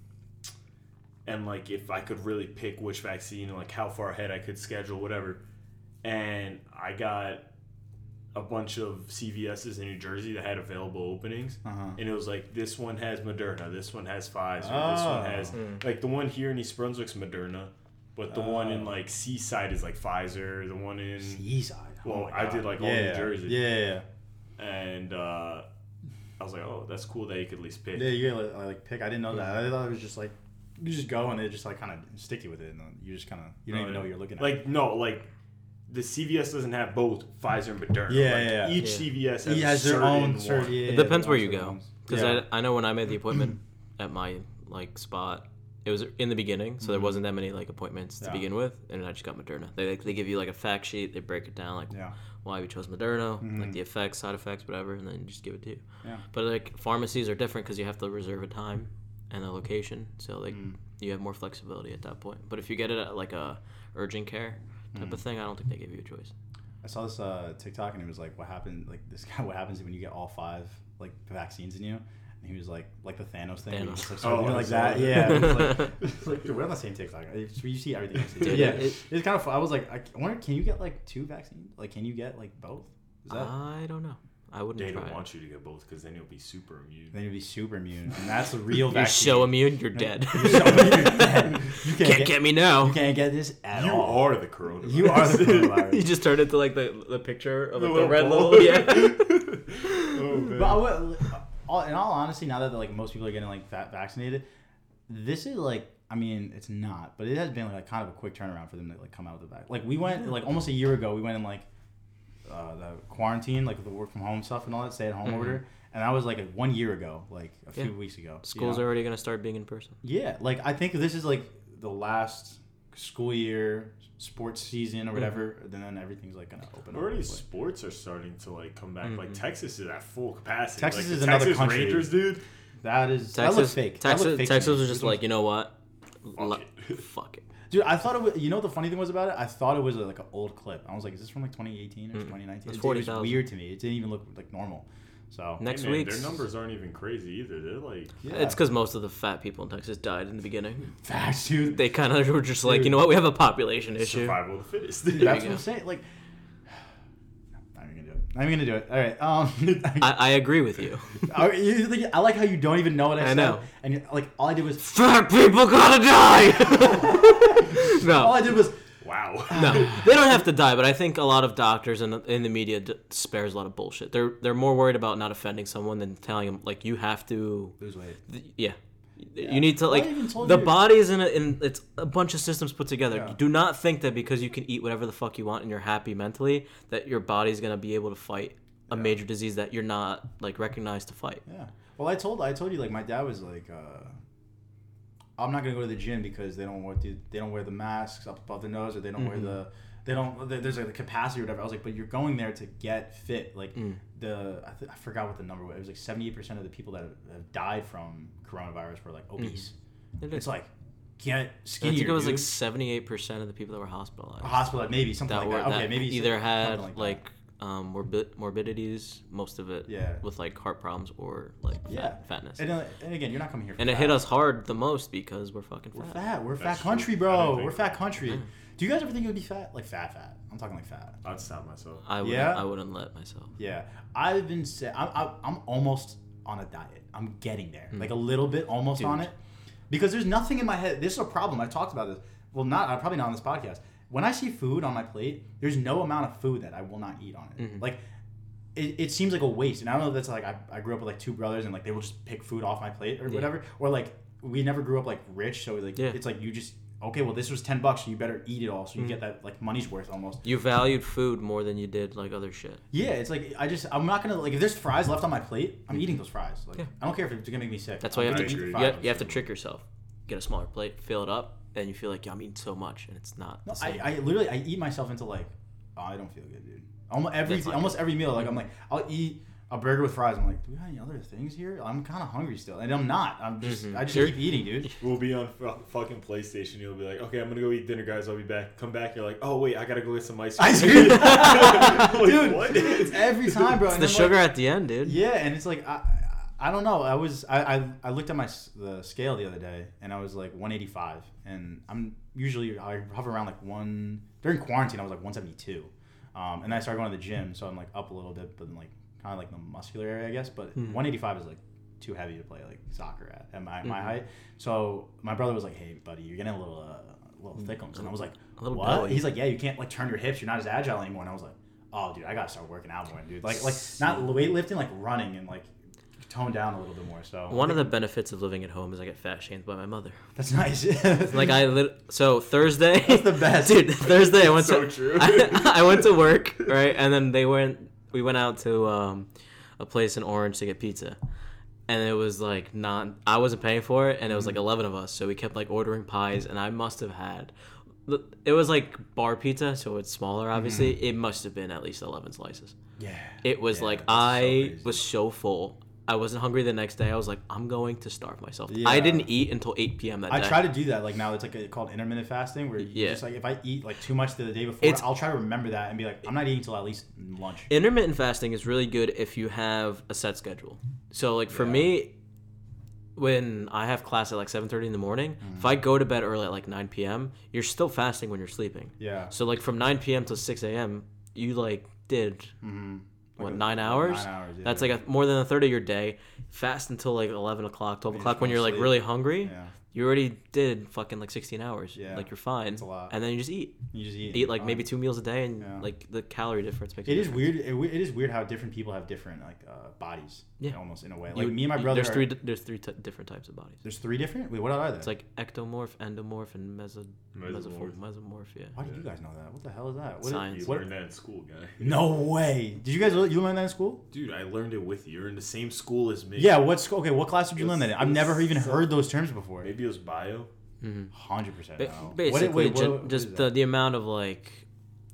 and like if I could really pick which vaccine, and like how far ahead I could schedule whatever, and I got a bunch of CVS's in New Jersey that had available openings, Uh-huh. and it was like this one has Moderna, this one has Pfizer, this Oh. one has Mm. like the one here in East Brunswick's Moderna, but the one in Oh. like Seaside is like Pfizer. The one in Seaside. Oh Well, I did, like, all. New Jersey. Yeah. and uh, I was like, oh, that's cool that you could at least pick. Yeah, you get like, like pick. I didn't know that. I thought it was just like you just go and they just like kind of stick you with it, and then you just kind of you don't No, even know what you're looking at. Like no, like the CVS doesn't have both Pfizer and Moderna. Yeah, Like, yeah, yeah. Each Yeah. CVS has, he has their own. one. Cert, yeah, It depends where you go. Because Yeah. I, I know when I made the appointment at my like spot, it was in the beginning, so there Mhm. wasn't that many like appointments to Yeah. begin with, and I just got Moderna. They like, they give you like a fact sheet, they break it down like Yeah. Why we chose Moderna, Mhm. like the effects, side effects, whatever, and then just give it to you. Yeah. But like pharmacies are different because you have to reserve a time and a location, so like Mm. you have more flexibility at that point. But if you get it at like a urgent care type Mm. of thing, I don't think they give you a choice. I saw this uh, TikTok and it was like, what happened? Like this guy, what happens when you get all five like vaccines in you? And he was like, like the Thanos thing. Thanos. just, like, start Oh, like that. that. Yeah. It like, it's like, dude, we're on the same TikTok. It's- You see everything. you see. Dude, yeah. it- it's kind of. Fun. I was like, I wonder, can you get like two vaccines? Like, can you get like both? Is that? I don't know. I wouldn't They try. don't it. want you to get both because then you'll be super immune. then you'd be super immune, and that's the real You're vaccine. so immune, you're dead. You're so immune, you're dead. You can't, Can't get, get me now. You can't get this at You all. are the coronavirus. You are the coronavirus. you just turned into like the, the picture of The like, the little red ball. little yeah. oh, man. But I would, all, in all honesty, now that like most people are getting like va- vaccinated, this is like I mean it's not, but it has been like kind of a quick turnaround for them to like come out with the vac. Like we went like almost a year ago, we went in like uh, the quarantine, like the work from home stuff and all that, stay at home Mhm. order, and that was like one year ago, like a few weeks ago. you Schools know? are already gonna start being in person. Yeah, like I think this is like the last school year, sports season or whatever. Then then everything's like gonna open up. Already sports are starting to like come back. Like Mhm. Texas is at full capacity. Texas like, is another Texas country. Rangers, dude. That is that Texas, fake. That Texas, looked fake Texas me. was just like, you know what? Fuck it. fuck it. Dude, I thought it was. You know what the funny thing was about it? I thought it was like an old clip. I was like, is this from like 2018 or Mm. 2019? It's It- it was weird to me. It didn't even look like normal. So Next Hey, man, week's their numbers aren't even crazy either. They're like yeah. It's because most of the fat people in Texas died in the beginning. facts, dude. They kind of were just like, you know what? We have a population issue. survival of the fittest. Dude, that's what I'm saying. Like, not even gonna do it. Even gonna do it. All right. Um, I, I agree with you. I, I like how you don't even know what I, I said. know. And like all I did was Fat people gotta die. No. All I did was wow. no, they don't have to die. But I think a lot of doctors and in the media d- spares a lot of bullshit. They're they're more worried about not offending someone than telling them like you have to. lose weight. th- Yeah. Yeah. You need to like the you- body is in a, in it's a bunch of systems put together. Yeah. Do not think that because you can eat whatever the fuck you want and you're happy mentally that your body's gonna be able to fight a Yeah. major disease that you're not like recognized to fight. Yeah. Well, I told I told you like my dad was like, uh, I'm not gonna go to the gym because they don't want the, they don't wear the masks up above the nose or they don't wear Mhm. the they don't there's like the capacity or whatever. I was like, but you're going there to get fit. Like Mm. the I, th- I forgot what the number was. It was like 78 percent of the people that have, have died from coronavirus were like obese. It It's like get I think it was dude. like seventy eight percent of the people that were hospitalized a hospital, maybe something that like were that. Okay, that maybe either had like, like. Um morbid morbidities, most of it yeah. with like heart problems or like fat, Yeah. fatness. And, uh, and again, you're not coming here. For And it hit us hard the most because we're fucking We're fat. fat. We're That's fat true. country, I bro. We're fat country. Yeah. Do you guys ever think it would be fat? Like fat, fat. I'm talking like fat. I'd stop myself. I wouldn't, Yeah? I wouldn't let myself. Yeah, I've been. Sa- I'm, I'm. I'm almost on a diet. I'm getting there, Mm. like a little bit, almost on it, because there's nothing in my head. This is a problem. I talked about this. Well, not uh, probably not on this podcast. When I see food on my plate, there's no amount of food that I will not eat on it. Mhm. Like. It, it seems like a waste, and I don't know if that's like I, I grew up with like two brothers, and like they will just pick food off my plate or Yeah. whatever, or like we never grew up like rich, so like Yeah. it's like you just okay, well, this was ten bucks, so you better eat it all, so you get that like money's worth almost. You valued food more than you did like other shit. Yeah, it's like I just I'm not gonna like if there's fries left on my plate, I'm eating those fries. Like Yeah. I don't care if it's gonna make me sick. That's why you have to you have, fries. you have to trick yourself. Get a smaller plate, fill it up, and you feel like yeah, I'm eating so much, and it's not. No, the I, same. I literally I eat myself into like, oh, I don't feel good, dude. Almost every That's not almost every meal, like I'm like I'll eat a burger with fries. I'm like, do we have any other things here? I'm kind of hungry still, and I'm not. I'm just Mhm. I just Sure. keep eating, dude. We'll be on fu- fucking PlayStation. You'll be like, okay, I'm gonna go eat dinner, guys. I'll be back. Come back. You're like, oh wait, I gotta go get some ice cream. Ice cream, Like, dude. what? It's every time, bro. it's and the I'm sugar Like, at the end, dude. yeah, and it's like I, I don't know. I was I, I I looked at my the scale the other day, and I was like 185, and I'm usually I hover around like one during quarantine. I was like 172, um, and I started going to the gym, so I'm like up a little bit, but then like kind of like the muscular area, I guess. But Mhm. 185 is like too heavy to play like soccer at at my, my Mhm. height. So my brother was like, "Hey, buddy, you're getting a little uh, a little thickums," and I was like, A little "What?" doughy. He's like, "Yeah, you can't like turn your hips. You're not as agile anymore." And I was like, "Oh, dude, I gotta start working out more, dude. Like like not weightlifting, like running and like tone down a little bit more." So One of the benefits of living at home is I get fat shamed by my mother. that's nice. Like I lit- so Thursday. That's the best. dude. Thursday I went So to true. I, I went to work right, and then they went. We went out to um, a place in Orange to get pizza, and it was like not. I wasn't paying for it, and it was like eleven of us, so we kept like ordering pies, and I must have had. It was like bar pizza, so it's smaller. Obviously, it must have been at least eleven slices. yeah. It was Yeah, like that's so I was so full. I wasn't hungry the next day. I was like, I'm going to starve myself. Yeah. I didn't eat until 8 p.m. that I day. I try to do that like now. It's like a, called intermittent fasting, where Yeah. just like if I eat like too much the day before, It's- I'll try to remember that and be like, I'm not eating till at least lunch. Intermittent fasting is really good if you have a set schedule. So like for Yeah. me, when I have class at like 7:30 in the morning, Mm-hmm. if I go to bed early at like 9 p.m., you're still fasting when you're sleeping. Yeah. So like from 9 p.m. to 6 a.m., you like did Mm-hmm. What nine hours? Nine hours. Yeah. That's like a, more than a third of your day. Fast until like 11 o'clock, 12 You just o'clock when you're like sleep. really hungry. yeah. You already did fucking like 16 hours. Yeah. Like you're fine. That's a lot. And then you just eat. You just eat. Eat like maybe two meals a day, and Yeah. like the calorie difference makes. It is weird. It, it is weird how different people have different like uh, bodies. Yeah. Almost in a way. You- Like me and my brother. There's are- three. There's three t- different types of bodies. There's three different. Wait, what are they? It's like ectomorph, endomorph, and meso- Mesomorph. mesomorph. Mesomorph. Yeah. Why do you guys know that? What the hell is that? What is- Science. You what- learned that in school, guy. No way. Did you guys you learn that in school? Dude, I learned it with you. You're in the same school as me. Yeah. What school? Okay. What class did you learn that in? I've never even heard those terms before. Maybe it was bio. Mm-hmm. Hundred percent. Ba- no. basically, What- wait, ju- what- what just is the, the amount of like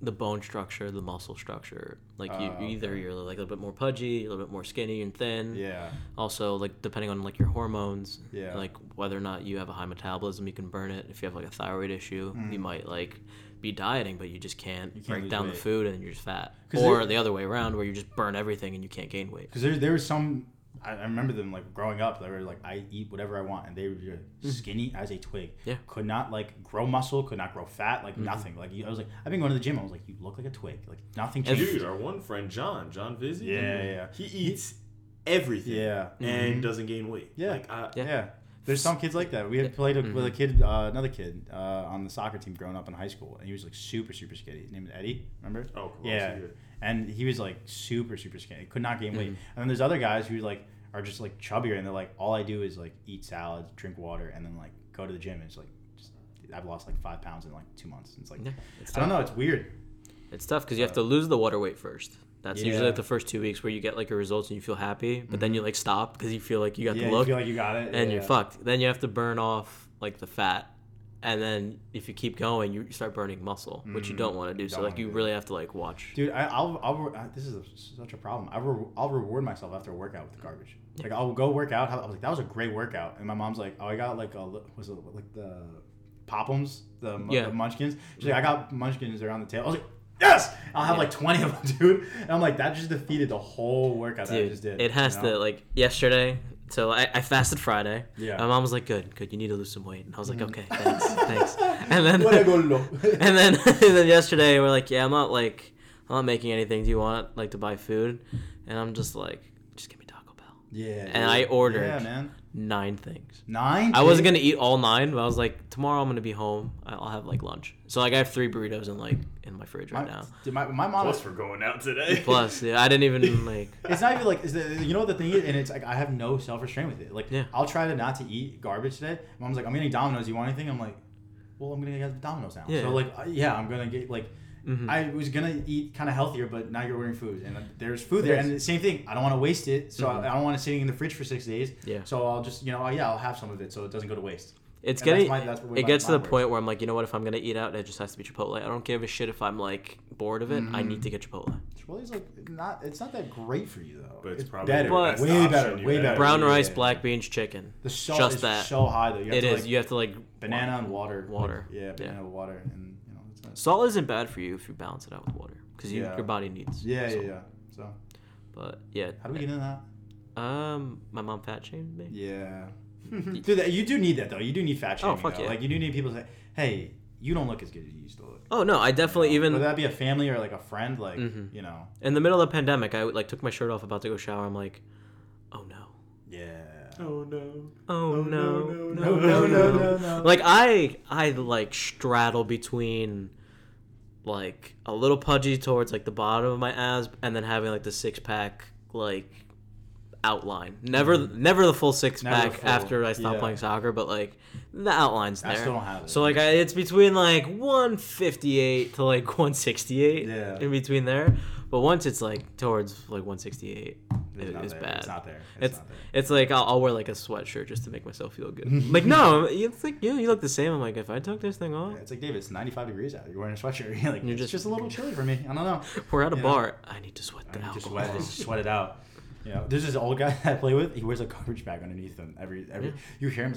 the bone structure, the muscle structure. Like you, you either okay. you're like a little bit more pudgy, a little bit more skinny and thin. Yeah. Also, like depending on like your hormones, Yeah. like whether or not you have a high metabolism, you can burn it. If you have like a thyroid issue, you might like be dieting, but you just can't, Mm. You can't break down the food and you're just fat. Or there- the other way around, where you just burn everything and you can't gain weight. Because there, there was some. I, I remember them like growing up. They were like, I eat whatever I want, and they were just skinny as a twig. Mm-hmm. Yeah. Mm-hmm. Could not like grow muscle. Could not grow fat. Like nothing. Like you, I was like, I've been going to the gym. I was like, you look like a twig. Like nothing And- changed. Dude, our one friend John, John Vizzy. Yeah, yeah. He eats everything. Yeah. And Mhm. doesn't gain weight. Yeah. Like, I, Yeah. Yeah. There's some kids like that. We had played a, with a Mhm. kid, uh, another kid, uh, on the soccer team growing up in high school, and he was like super, super skinny. His name was Eddie. Remember? Oh, cool. Yeah. And he was like super super skinny. Could not gain weight. Mhm. and then there's other guys who like are just like chubbier and they're like all i do is like eat salads drink water and then like go to the gym and it's like just i've lost like five pounds in like two months. It's like Yeah, it's i don't know it's weird. It's tough because you have to lose the water weight first. That's usually like the first two weeks where you get like your results and you feel happy, but then you like stop because you feel like you got yeah the you look feel like you got it. and yeah. you're fucked. Then you have to burn off like the fat, and then if you keep going, you start burning muscle, which you Mm, don't want to do. So like you really have to like watch. Dude, I, I'll, I'll, this is a, such a problem. I re, I'll reward myself after a workout with the garbage. Like I'll go work out. I was like, that was a great workout, and my mom's like, oh, I got like a, was it like the Pop'ems, the, Yeah. the Munchkins. She's like, I got Munchkins around the table. I was like, yes, I'll have Yeah. like twenty of them, dude. And I'm like, that just defeated the whole workout that I just did. it has you know? to like yesterday. So I, I fasted Friday. Yeah. My mom was like, "Good, good. You need to lose some weight." And I was like, "Okay, thanks, thanks." And then What I go low. and then and then yesterday we're like, yeah, I'm not like I'm not making anything. Do you want like to buy food? And I'm just like, just give me Taco Bell. yeah. And I ordered- Yeah, man. Nine things. Nine. I wasn't gonna eat all nine, but I was like, tomorrow I'm gonna be home. I- I'll have like lunch. So like I have three burritos in like in my fridge right My, now. dude, my, my mom. Plus, we're going out today. Plus, yeah, I didn't even like. it's not even like is the, you know what the thing is, and it's like I have no self restraint with it. Like Yeah. I'll try to not to eat garbage today. Mom's like, I'm eating Domino's. You want anything? I'm like, well, I'm gonna get Domino's now. Yeah. So like, yeah, I'm gonna get like. Mhm. I was gonna eat kind of healthier, but now you're ordering food, and there's food there, and the same thing. I don't want to waste it, so Mhm. I, I don't want it sitting in the fridge for six days. Yeah. So I'll just, you know, oh, yeah, I'll have some of it, so it doesn't go to waste. It's And getting that's my- that's what it gets to the works. point where I'm like, you know what? If I'm gonna eat out, it just has to be Chipotle. I don't give a shit if I'm like bored of it. I Mm-hmm. need to get Chipotle. Chipotle's like not, it's not that great for you though. But it's it's probably better, the best way better, way have. better. Brown rice, yeah, black yeah. beans, chicken. The salt just is that. so high though. You have It to, is. Like, You have to like banana and water. like, Water. yeah, banana Yeah. and water, and you know. It's nice. Salt isn't bad for you if you balance it out with water because you, Yeah. your body needs. Yeah, yeah, salt. yeah. So But yeah. how do we get into that? Um, my mom fat shamed me. Yeah. Dude, that, you do need that though. You do need fat shaming. Oh, shaming. fuck though. yeah. Like you do need people to say, "Hey, you don't look as good as you used to look." Oh no, I definitely even Whether that be a family or like a friend, like Mhm. you know. in the middle of the pandemic, I like took my shirt off about to go shower. I'm like, oh no. Yeah. Oh no. Oh, no, no, no, no, no, no, no. Like I, I like straddle between, like a little pudgy towards like the bottom of my abs, and then having like the six pack like outline. Never, mm-hmm. never the full six Never pack full, after I stopped yeah. playing soccer, but like the outline's I there. still don't have it. So like I, it's between like 158 to like 168 Yeah. in between there. But once it's like towards like 168, It's it, it's bad. It's not there. It's, It's not there. it's like I'll, I'll wear like a sweatshirt just to make myself feel good. like no, it's like yeah, you look the same. I'm like if I took this thing off, Yeah, It's like David. It's 95 degrees out. You're wearing a sweatshirt. You're like, You're it's just- just, a little chilly for me. I don't know. we're at a You know? bar. I need to sweat the I just alcohol. sweat, just sweat it out. You know, there's this old guy that I play with. He wears a garbage bag underneath him. Every every Yeah. you hear him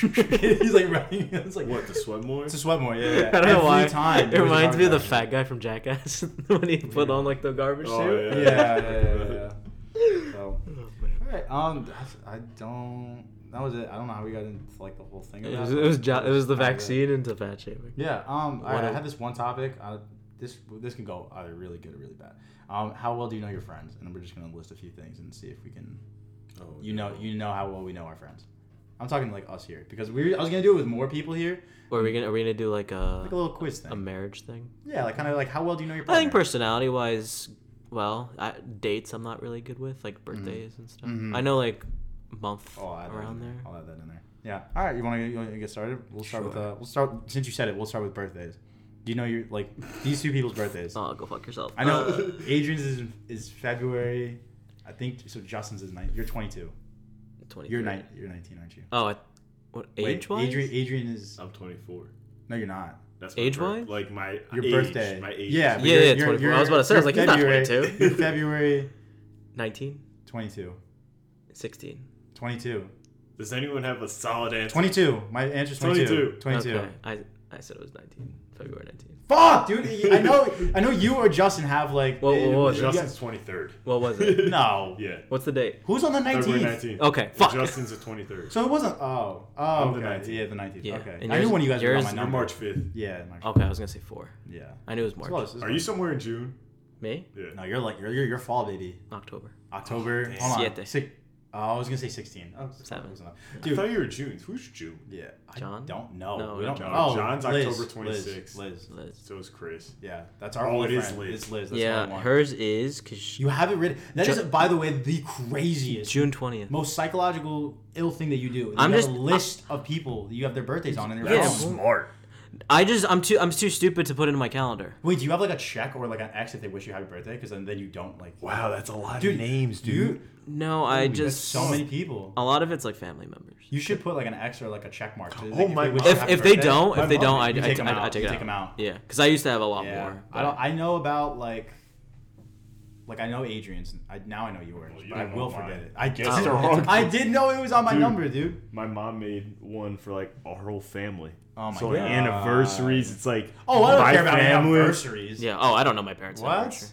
he's like he's like running. It's like What, the sweat more? It's a sweat more. Yeah, yeah. I don't know Every why. time. it he wears a reminds me of the fat guy from Jackass when he put on like the garbage Oh, suit. bag. yeah. Yeah, yeah, yeah, yeah. So, Oh, all right. Um, I don't. That was it. I don't know how we got into like the whole thing. It was, it was jo- it was the vaccine into fat shaming. Yeah. Um. All right. I had this one topic. Uh, this this can go either really good or really bad. Um. How well do you know your friends? And we're just gonna list a few things and see if we can. Oh, You know. You know how well we know our friends. I'm talking like us here because we. I was gonna do it with more people here, Or are we gonna are we gonna do like a like a little quiz thing. a marriage thing? yeah, like kind of like how well do you know your I think personality wise, well, I, dates I'm not really good with, like birthdays and stuff. Mhm. I know like month Oh, I'll add that around in there. I'll add that in there. Yeah. All right. You want to you wanna get started? We'll start with uh. We'll start since you said it. We'll start with birthdays. Do you know your like these two people's birthdays? Oh, go fuck yourself. I know Uh, Adrian's is is February. I think so. Justin's is nine. You're 22. 23. You're nine. You're 19, aren't you? Oh, I, what Wait, age wise? Adrian. Adrian is. I'm 24. No, you're not. That's my Age-wise? Like my Your age, birthday. My age. Yeah. Yeah, you're- yeah, you're- 24. I you're- was about to say, I was you're like, he's not February- 22. You're February 19, 22. 16. 22. Does anyone have a solid answer? 22. My answer's 22. 22. 22. Okay. I, I said it was 19. February 19. Fuck, dude. I know. I know you or Justin have like. Whoa, whoa, whoa, you Justin's 23rd. What was it? No. Yeah. What's the date? Who's on the 19th? February 19th. Okay, And fuck. Justin's the 23rd. So it wasn't. Oh, oh, I'm the okay. 19th. Yeah, the 19th. Yeah. Okay. And I knew yours- when you guys were on yours- my You're number. March 5th. Yeah, March. Okay, I was gonna say four. Yeah. I knew it was March. close, it's Are you somewhere in June? Me? Yeah. No, you're like you're you're, you're fall baby. October. October. damn. hold on. Siete. Six, oh, I was gonna say 16. Oh, Seven. close enough. I Dude. thought you were June. Who's June? yeah. I John? don't know. No, we don't. John. Oh, John's Liz, October Liz, 26th. Liz. Liz. So is Chris. Yeah, that's our Oh, only it is friend. Liz. It's Liz. That's Yeah, one. hers is because You have it written. That is, Ju- by the way, the craziest, June 20th. most psychological ill thing that you do. is I'm you have just- a list of people you have their birthdays on and your Yeah, phone. smart. I just I'm too I'm too stupid to put it in my calendar. Wait, do you have like a check or like an X if they wish you happy birthday? Because then, then you don't like. Wow, that's a lot Dude, of names, You, dude. No, I That's just so many people. a lot of it's like family members. You should put like an X or like a check mark. So, Oh like, my they God. If if they don't, My if they mom- don't, I, you I, take 'em I, out. I take You it take out. 'em out. Yeah, because I used to have a lot Yeah, more. I don't. I know about like. Like I know Adrian's. I now I know yours, Well, you but I will know forget it. I Guess did. wrong I did know it was on my Dude. number, dude. My mom made one for like our whole family. Oh my so like God. anniversaries, it's like Oh, I don't my care about family, anniversaries. Yeah. Oh, I don't know my parents' What?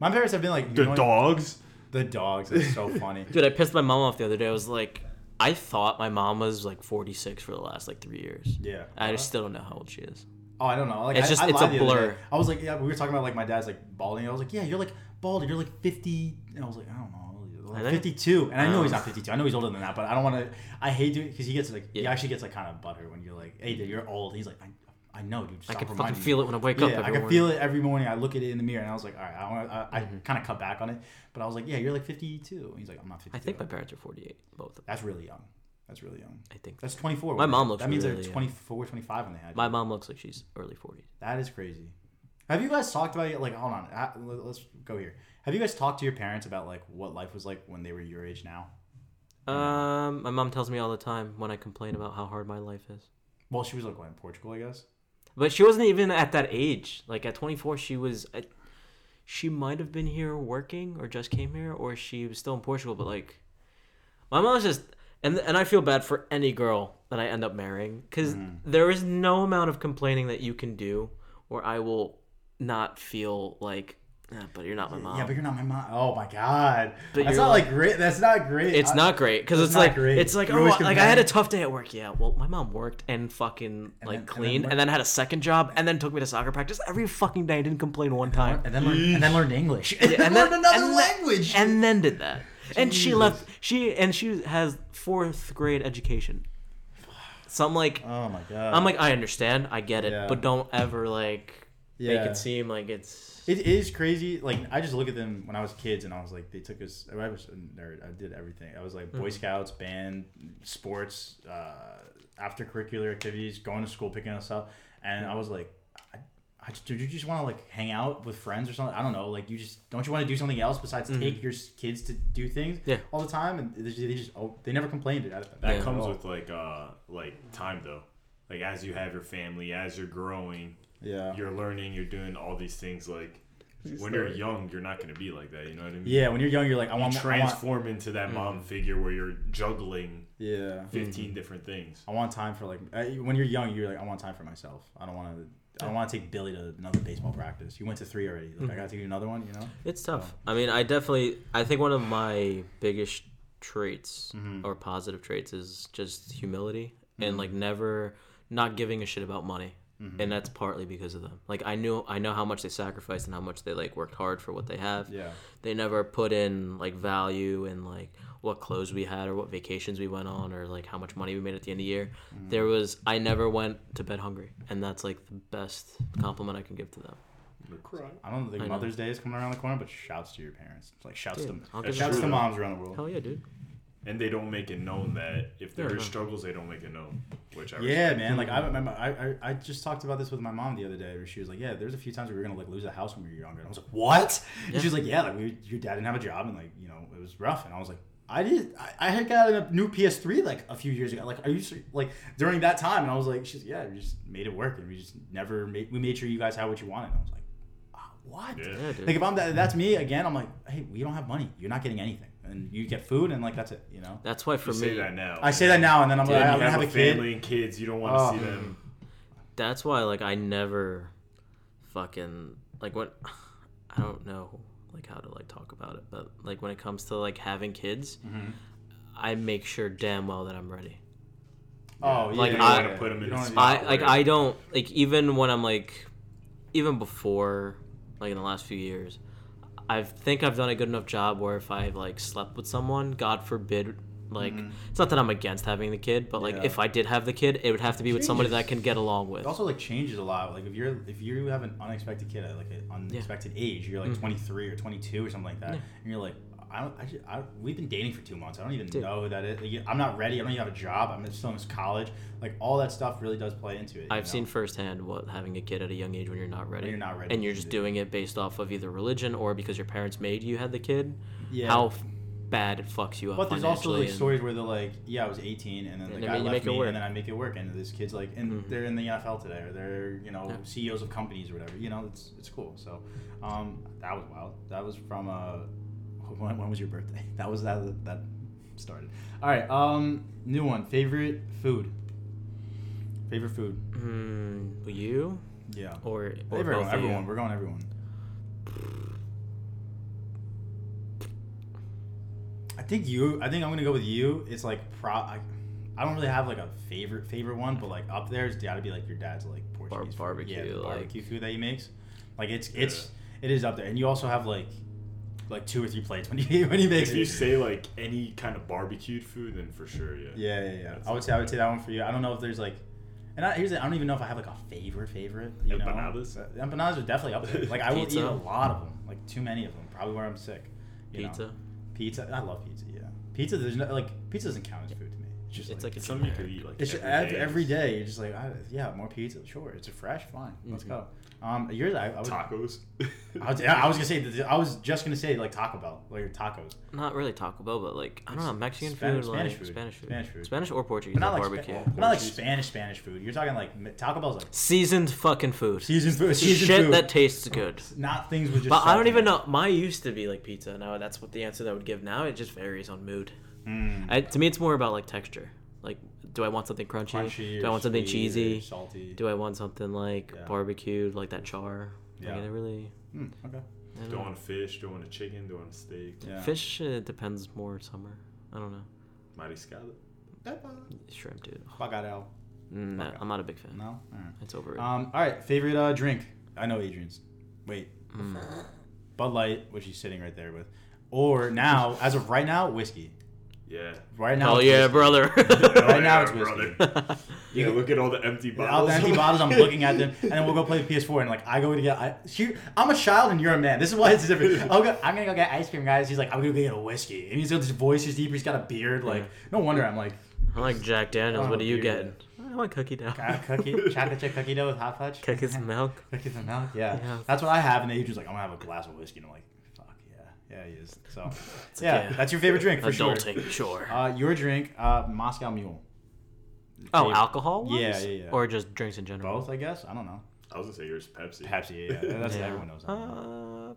My parents have been like you the know what? dogs. The dogs. It's so funny. Dude, I pissed my mom off the other day. I was like, I thought my mom was like 46 for the last like three years. Yeah. I just still don't know how old she is. Oh, I don't know. Like, It's I- just- I it's lied a the other blur. day. I was like, yeah, we were talking about like my dad's like balding. I was like, yeah, you're like bald. You're like 50. And I was like, I don't know. I Like think- 52, and I know he's Oh. not 52. I know he's older than that, but I don't want to. I hate doing because he gets like he actually gets like kind of butter when you're like, hey, dude, you're old. He's like, I, I know, dude. I can fucking reminding me." feel it when I wake yeah, up. Every I can morning. feel it every morning. I look at it in the mirror, and I was like, all right, I, wanna, I, I Mhm. kind of cut back on it, but I was like, yeah, you're like 52. And he's like, I'm not 52. I think my parents are 48, both of them. That's really young. That's really young. I think That's 24. My mom looks That means really they're young. 24, 25 when they had. my mom looks like she's early 40s. That is crazy. Have you guys talked about it? Like, hold on. Let's go here. Have you guys talked to your parents about like what life was like when they were your age now? Um, my mom tells me all the time when I complain about how hard my life is. Well, she was like what, in Portugal, I guess. But she wasn't even at that age. Like at 24, she was. At, she might have been here working, or just came here, or she was still in Portugal. But like, my mom's just, and and I feel bad for any girl that I end up marrying because there is no amount of complaining that you can do, where I will not feel like, "Ah, but you're not my mom. Yeah, but you're not my mom. Oh my god, But that's not like- like great. That's not great. It's I- not great because It's it's, like great. it's like You're oh always like I had a tough day at work. Yeah, well my mom worked and fucking And like then- and then cleaned and then, had a second job and then took me to soccer practice every fucking day. I didn't complain one time. And then learn, and then learned English. Yeah, and then learned another and language. and then did that. And she left. She and she has fourth grade education. So I'm like, oh my god. I'm like, I understand, I get it, Yeah. but don't ever like make it seem like it's. It is crazy. Like I just look at them when I was kids, and I was like, they took us. I was a nerd. I did everything. I was like Boy Scouts, band, sports, uh, after curricular activities, going to school, picking us up, and I was like, I, I just, did you just want to like hang out with friends or something? I don't know. Like you just don't you want to do something else besides take your kids to do things Yeah. all the time? And they just, they just oh, they never complained. It That Yeah. comes Oh. with like uh like time though. Like as you have your family, as you're growing, yeah. you're learning, you're doing all these things. Like when you're young, you're not gonna be like that. You know what I mean? Yeah, when you're young, you're like, I You want, I want, transform into that mom figure where you're juggling yeah, 15 different things. I want time for like uh, when you're young, you're like, I want time for myself. I don't want to. I don't want to take Billy to another baseball practice. You went to three already. Like I got to take you another one. You know. It's tough. I mean, I definitely. I think one of my biggest traits Mm-hmm. or positive traits is just humility and like never not giving a shit about money. Mm-hmm. And that's partly because of them. Like I knew I know how much they sacrificed and how much they like worked hard for what they have. Yeah. They never put in like value and like what clothes we had or what vacations we went on or like how much money we made at the end of the year. Mm-hmm. There was I never went to bed hungry and that's like the best compliment I can give to them. I don't think I. Mother's Day is coming around the corner, but shouts to your parents. Like shouts Dude, to shouts to to moms around the world. Hell yeah, dude. And they don't make it known that if there are struggles, they don't make it known. Which I Yeah, respect. man. Like I remember, I, I I just talked about this with my mom the other day, where she was like, "Yeah, there's a few times we were gonna like lose a house when we were younger." And I was like, "What?" And she was like, "Yeah, like we, your dad didn't have a job, and like you know it was rough." And I was like, "I did. I, I had got a new PS3 like a few years ago. Like, are you ser- like during that time?" And I was like, "She's yeah, we just made it work, and we just never made we made sure you guys had what you wanted." And I was like, "What?" Yeah. Yeah, dude. Like if I'm that, that's me again. I'm like, "Hey, we don't have money. You're not getting anything, and you get food, and like that's it. You know." That's why for You me say that now. I say that now, and then I'm When like, you I'm gonna have, have a a kid. family and kids, you don't want to Oh. see them. that's why like I never fucking like what, I don't know like how to like talk about it, but like when it comes to like having kids, Mm-hmm. I make sure damn well that I'm ready. Oh, yeah, Like, yeah, I- yeah. You wanna put 'em in You a don't wanna- spot. I like I don't like even when I'm like even before like in the last few years, I think I've done a good enough job where if I like slept with someone, God forbid, like it's not that I'm against having the kid, but like Mm-hmm. Yeah. if I did have the kid, it would have to be with somebody that I can get along with. It also like changes a lot. Like if you're if you have an unexpected kid at like an unexpected age, you're like Mm-hmm. 23 or 22 or something like that, and you're like, I don't, I, just, I we've been dating for two months. I don't even Dude. know that it. like, I'm not ready. I don't even have a job. I'm still in college. Like all that stuff really does play into it. I've know? seen firsthand what having a kid at a young age when you're not ready. you're not ready And you're just do doing it based off of either religion or because your parents made you had the kid. Yeah. How bad it fucks you up. But there's also like stories where they're like, yeah, I was 18, and then the And guy left make it me, work. and then I make it work, and this kid's like, and Mhm. they're in the NFL today, or they're you know Yeah. CEOs of companies or whatever. You know, it's it's cool. So, um, that was wild. That was from uh, when, when was your birthday? That was that that started. All right, um, new one. Favorite food. Favorite food. Hmm, you Yeah. or, or everyone, everyone. you? We're going everyone. I think you. I think I'm gonna go with you. It's like pro. I, I don't really have like a favorite favorite one, but like up there, it's gotta be like your dad's like Portuguese food. barbecue, yeah, the like- barbecue food that he makes. Like it's it's it is up there, and you also have like like two or three plates when he when he makes it. If you it. say like any kind of barbecued food, then for sure, yeah. Yeah, yeah, yeah. That's I would say I would say that one for you. I don't know if there's like, and I, here's the, I don't even know if I have like a favorite favorite. You Empanadas? know, Uh, empanadas are definitely up there. Like I will eat a lot of them, like too many of them. Probably where I'm sick. You know? Pizza. Pizza. I love pizza. Yeah. Pizza. There's no like pizza doesn't count as food to me. Just It's like a It's something you could eat like It's every every, day. every day. You're just like, I, yeah, more pizza. Sure, it's a fresh. Fine, let's Mhm. go. Um, yours, I, I, would, tacos. I, was, I was gonna say, I was just gonna say like Taco Bell, like tacos, Not really Taco Bell, but like I don't know Mexican Spanish- food, Spanish like food. Spanish food, Spanish food. Spanish or Portuguese but not like like, barbecue. Spa- but not like Spanish Spanish food. You're talking like Taco Bell's like Seasoned fucking food. seasoned food, seasoned Shit food. that tastes good. not things with just. But I don't even it. know. My used to be like pizza. Now that's what the answer that I would give. Now it just varies on mood. Mm. I, to me, it's more about like texture. Like, do I want something crunchy? Crunchy do I want something cheesy? salty. Do I want something like Yeah. barbecued, like that char? Yeah. Like, it really. Mm, okay. I don't Don't know. want fish, Do I want a chicken, Do I want a steak. Yeah. Fish uh, depends more summer. I don't know. Mariscada. Shrimp, dude. Bacalhau. Mm, no, Okay. I'm not a big fan. No. All right. It's overrated. Um. All right. Favorite uh drink. I know Adrian's. Wait. Mm. Bud Light, which he's sitting right there with, or now, as of right now, whiskey. Yeah. Right now. Hell it's yeah, whiskey. brother. Right now, Yeah, it's whiskey. brother. Yeah, look at all the empty bottles. All the empty bottles, I'm looking at them, and then we'll go play the PS4, and like I go to get, I, she, I'm a child and you're a man. This is why it's different. I'll go, I'm gonna go get ice cream, guys. He's like, I'm gonna go get a whiskey, and he's got this voice, he's deep, he's got a beard. Like, Yeah. no wonder I'm like, I like Jack Daniels. Oh, what are you dude. getting? I want cookie dough. "Ah, cookie, chocolate chip cookie dough with hot fudge, Cookies and milk. cookies and milk. Yeah. Yeah. that's what I have. And the agent's like, I'm gonna have a glass of whiskey, and I'm like, fuck yeah, yeah, he is. So, yeah, yeah. that's your favorite drink for sure. Adulting, sure. Uh, your drink, uh, Moscow Mule. oh, Favorite- alcohol? Yeah, yeah, yeah. Or just drinks in general? Both, I guess. I don't know. I was gonna say yours Pepsi. Pepsi, yeah, yeah. that's yeah. everyone knows. Uh,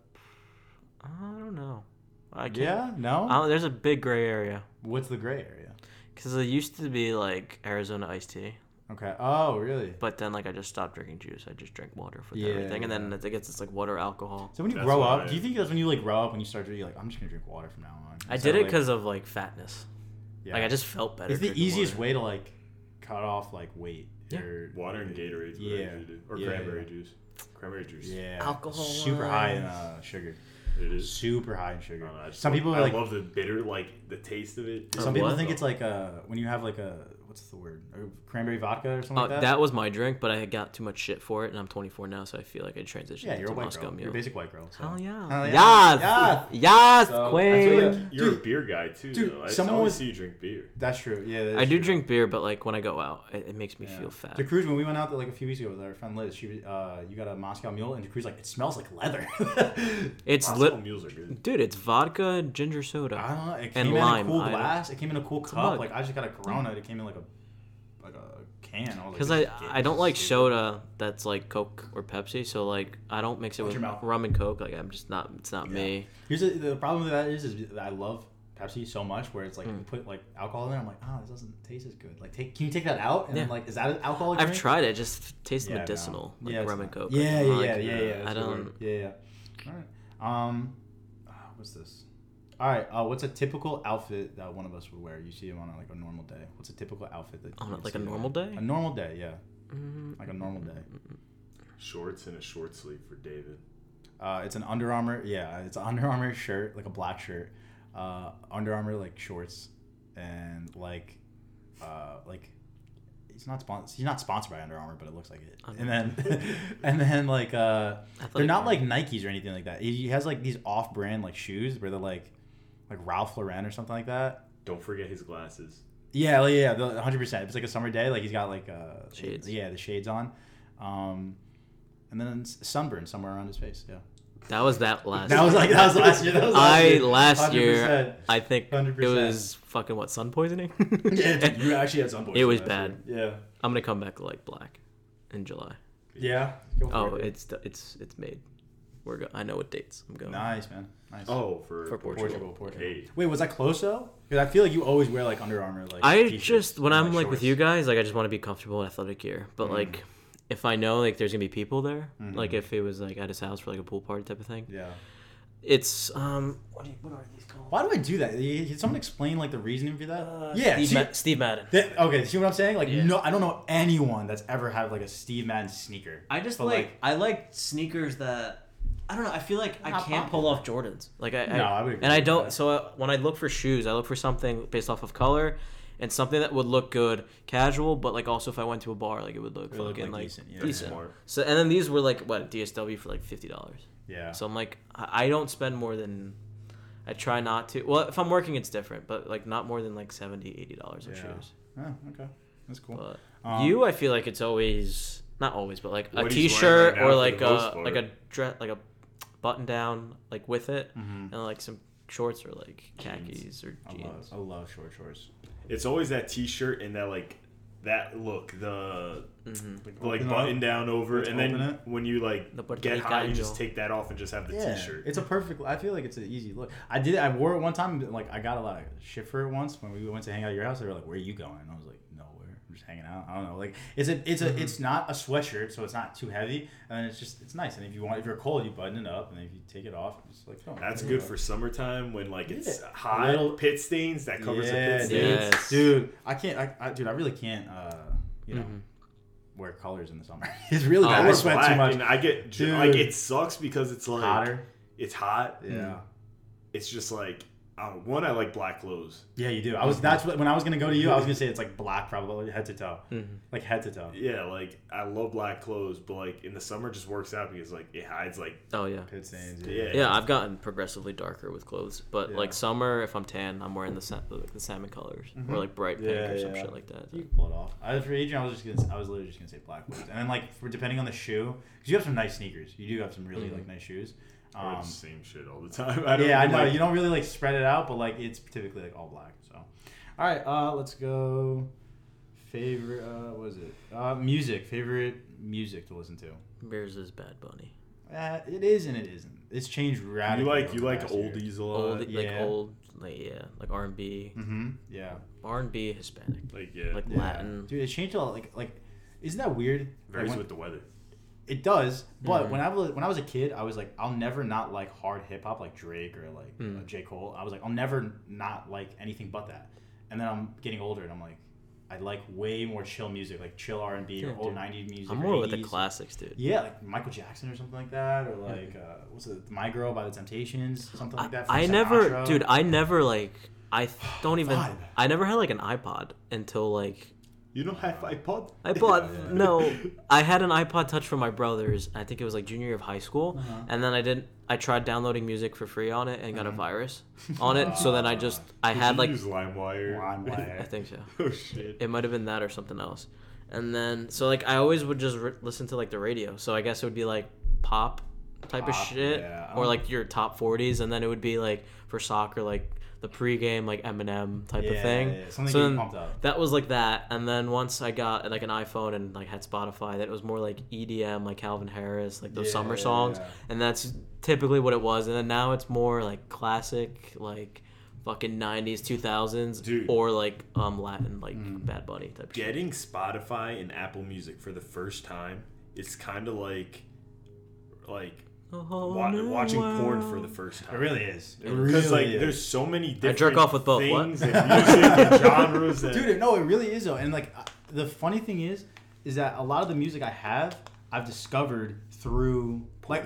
I don't know. I can't. yeah, no. I don't- there's a big gray area What's the gray area? because it used to be like Arizona iced tea, Okay. Oh, really? but then like I just stopped drinking juice. I just drink water for Yeah, everything, and then yeah. it gets this like water alcohol. So when you That's grow why up, do you think that's when you like grow up when you start to be like, I'm just gonna drink water from now on? I did of, it like- because of like fatness. yeah. Like I just felt better. It's the easiest water. way to like cut off like weight. Yeah. or- Water and Gatorade. Yeah. Yeah. Or Yeah, cranberry yeah. juice. Cranberry juice. Yeah. Alcohol Super high in uh, sugar. It is. Super high in sugar. don't know, Some people I are like. love the bitter, like the taste of it. Some Or people think it's like a when you have like a what's the word? A cranberry vodka or something Oh, like that. that was my drink, but I got too much shit for it, and I'm 24 now, so I feel like I transitioned yeah, you're a white Moscow girl. Mule. You're a basic white girl. So. Hell yeah. Hell yeah. Yes. Yeah. Yes, So, queen. Like, like- you're Dude. a beer guy too. Dude, though. I someone always was- see you drink beer. That's true. Yeah. that I do true. drink beer, but like when I go out, it, it makes me Yeah. feel fat. To Cruz, when we went out there like a few weeks ago with our friend Liz, she uh, you got a Moscow Mule, and Cruz like it smells like leather. It's Moscow lit, mules are good. dude. It's vodka, ginger soda. I don't know. It And came in lime, a cool glass. It came in a cool cup. Like I just got a Corona. It came in like a can. Because I I don't like soda that's like Coke or Pepsi, so like I don't mix it Watch with rum and Coke. Like I'm just not. It's not Yeah. me. Here's the, the problem with that is is that I love Pepsi so much where it's like Mm. you put like alcohol in there. I'm like, oh, this doesn't taste as good. Like, take can you take that out? And like, is that an alcoholic? I've drink? tried it. it Just tastes Yeah, no. medicinal, like rum and Coke. Yeah, yeah, yeah, yeah, yeah. I don't. Yeah, yeah. All right. Um, uh, what's this? All right. Uh, what's a typical outfit that one of us would wear? You see him on a, like a normal day. What's a typical outfit that? On you a- would like a see him normal wear? day? A normal day, yeah. Mm, Like a normal day. Shorts and a short sleeve for David. Uh, it's an Under Armour. Yeah, it's an Under Armour shirt, like a black shirt. Uh, Under Armour like shorts, and like, uh, like, he's not sponsored. He's not sponsored by Under Armour, but it looks like it. Under And then, and then like, uh, they're not like. Nikes or anything like that. He he has like these off-brand like shoes where they're like, like Ralph Lauren or something like that. Don't forget his glasses. Yeah, like, yeah, the hundred percent. If it's like a summer day, like he's got like uh Shades. Yeah, the shades on, um, and then sunburn somewhere around his face. Yeah. That was that last. That was like that was last year. That was last I year. last year 100%. I think 100%. it was fucking what sun poisoning. Yeah, dude, you actually had sun poisoning. It was last bad. year. I'm gonna come back like black in July. Yeah. Yeah. Go for Oh, it. it's it's it's made. We're go- I know what dates I'm going. nice, man. Nice. Oh, for, For Portugal. Portugal, Portugal. Hey, Wait, was that close though? Because I feel like you always wear like Under Armour. Like I t-shirts just when and, I'm like with shorts. you guys, like I just want to be comfortable in athletic gear. But Mm. like, if I know like there's gonna be people there, Mhm. like if it was like at his house for like a pool party type of thing, Yeah. it's um what, do you, what are these called? Why do I do that? Y- Can someone explain like the reasoning for that? Uh, yeah. Steve, see- Ma- Steve Madden. that- okay. See what I'm saying? Like Yeah. no, I don't know anyone that's ever had like a Steve Madden sneaker. I just But, like, like- I like sneakers that I don't know. I feel like I Not can't pull off Jordans. Like I, No, I would I agree and I with don't. that. So uh, when I look for shoes, I look for something based off of color. And something that would look good, casual, but like also if I went to a bar, like it would look It would look, fucking like, like decent, yeah. decent. smart. So and then these were like what DSW for like fifty dollars. Yeah. So I'm like, I I don't spend more than, I try not to. Well, if I'm working, it's different, but like not more than like 70 80 dollars on Yeah. shoes. Oh, okay, that's cool. But Um, you, I feel like it's always not always, but like a What he's t-shirt right or like a part. like a dress, like a button down, like with it, Mhm. and like some shorts or like khakis or I love, jeans. I love short shorts. It's always that T-shirt and that like that look, the hmm like Open button up. down over, Let's and then it. when you like The get Rican hot, you just take that off and just have the Yeah, T-shirt. it's a perfect. I feel like it's an easy look. I did. I wore it one time. Like I got a lot of shit for it once when we went to hang out at your house. They were like, "Where are you going?" And I was like, "Nowhere. I'm just hanging out." I don't know. Like it's a. It's a. Mm-hmm. It's not a sweatshirt, so it's not too heavy, and it's just. It's nice. And if you want, if you're cold, you button it up, and if you take it off, it's like. Oh, That's good for summertime when like it's Yeah. hot, little- pit stains that covers yeah, the pit dude. stains. Yes. dude. I can't. I, I dude. I really can't. Uh, you know, Mhm. wear colors in the summer. it's really Oh, bad. I I wear sweat black, too much. and I get Dude. like it sucks because it's like Hotter. it's hot. Yeah. It's just like uh, one, I like black clothes. Yeah, you do. I was. That's what. When I was gonna go to you, I was gonna say it's like black, probably head to toe, Mhm. like head to toe. Yeah, like I love black clothes, but like in the summer, it just works out because like it hides like Oh yeah. Pit stains. Yeah. Yeah, I've gotten progressively darker with clothes, but Yeah. like summer, if I'm tan, I'm wearing the sa- like the salmon colors Mhm. or like bright pink Yeah, or some yeah. shit like that. You can pull it off. I, was for Adrian, I was just gonna. I was literally just gonna say black clothes, and then like for depending on the shoe, because you have some nice sneakers. You do have some really Mhm. like nice shoes. I wear Um, the same shit all the time. I don't yeah, I know like- you don't really like spread it out, but like it's typically like all black. So, all right, uh, let's go. Favorite, uh, what is it? Uh, music. Favorite music to listen to. Bears is Bad Bunny. Uh, it is and it isn't. It's changed You radically. like you like past year. oldies a lot. Old, like old, like yeah, like R and B, Mm-hmm. Yeah. R and B, Hispanic, Like yeah, like yeah. Latin. Dude, it changed a lot. Like, like, isn't that weird? Like, varies when- with the weather. It does, but Mhm. when I was when I was a kid, I was like, I'll never not like hard hip hop like Drake or like uh, Mm. J Cole. I was like, I'll never not like anything but that. And then I'm getting older, and I'm like, I like way more chill music, like chill R and B or old dude. '90s music. I'm or more with the classics, dude. Yeah, like Michael Jackson or something like that, or like uh, what's it, My Girl by the Temptations, something like that. I never, dude. I never like. I don't even. Vibe. I never had like an iPod until like You don't have iPod? iPod? bought yeah. no. I had an iPod Touch for my brothers. I think it was like junior year of high school, Uh-huh. and then I didn't. I tried downloading music for free on it and got a Mhm. virus on it. so then I just I Did had you like use LimeWire. I think so. oh shit. It might have been that or something else. And then so like I always would just re- listen to like the radio. So I guess it would be like pop type of shit yeah. or like your top 40s and then it would be like for soccer like the pregame like Eminem type yeah, of thing. yeah, yeah. something So then- pumped up. That was like that, and then once I got like an iPhone and like had Spotify, that was more like EDM, like Calvin Harris, like those Yeah, summer yeah, songs, yeah. and that's typically what it was. And then now it's more like classic, like fucking '90s, 2000s, Dude. or like um Latin, like Mhm. Bad Bunny type. shit. Getting Spotify and Apple Music for the first time it's kind of like like A whole wa- new watching porn for the first time. It really is. It Because really like is. there's so many different jerk off with both, what? things and music and genres and dude no it really is though and like uh, the funny thing is is that a lot of the music i have i've discovered through like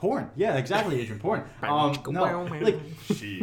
porn yeah exactly adrian porn um no like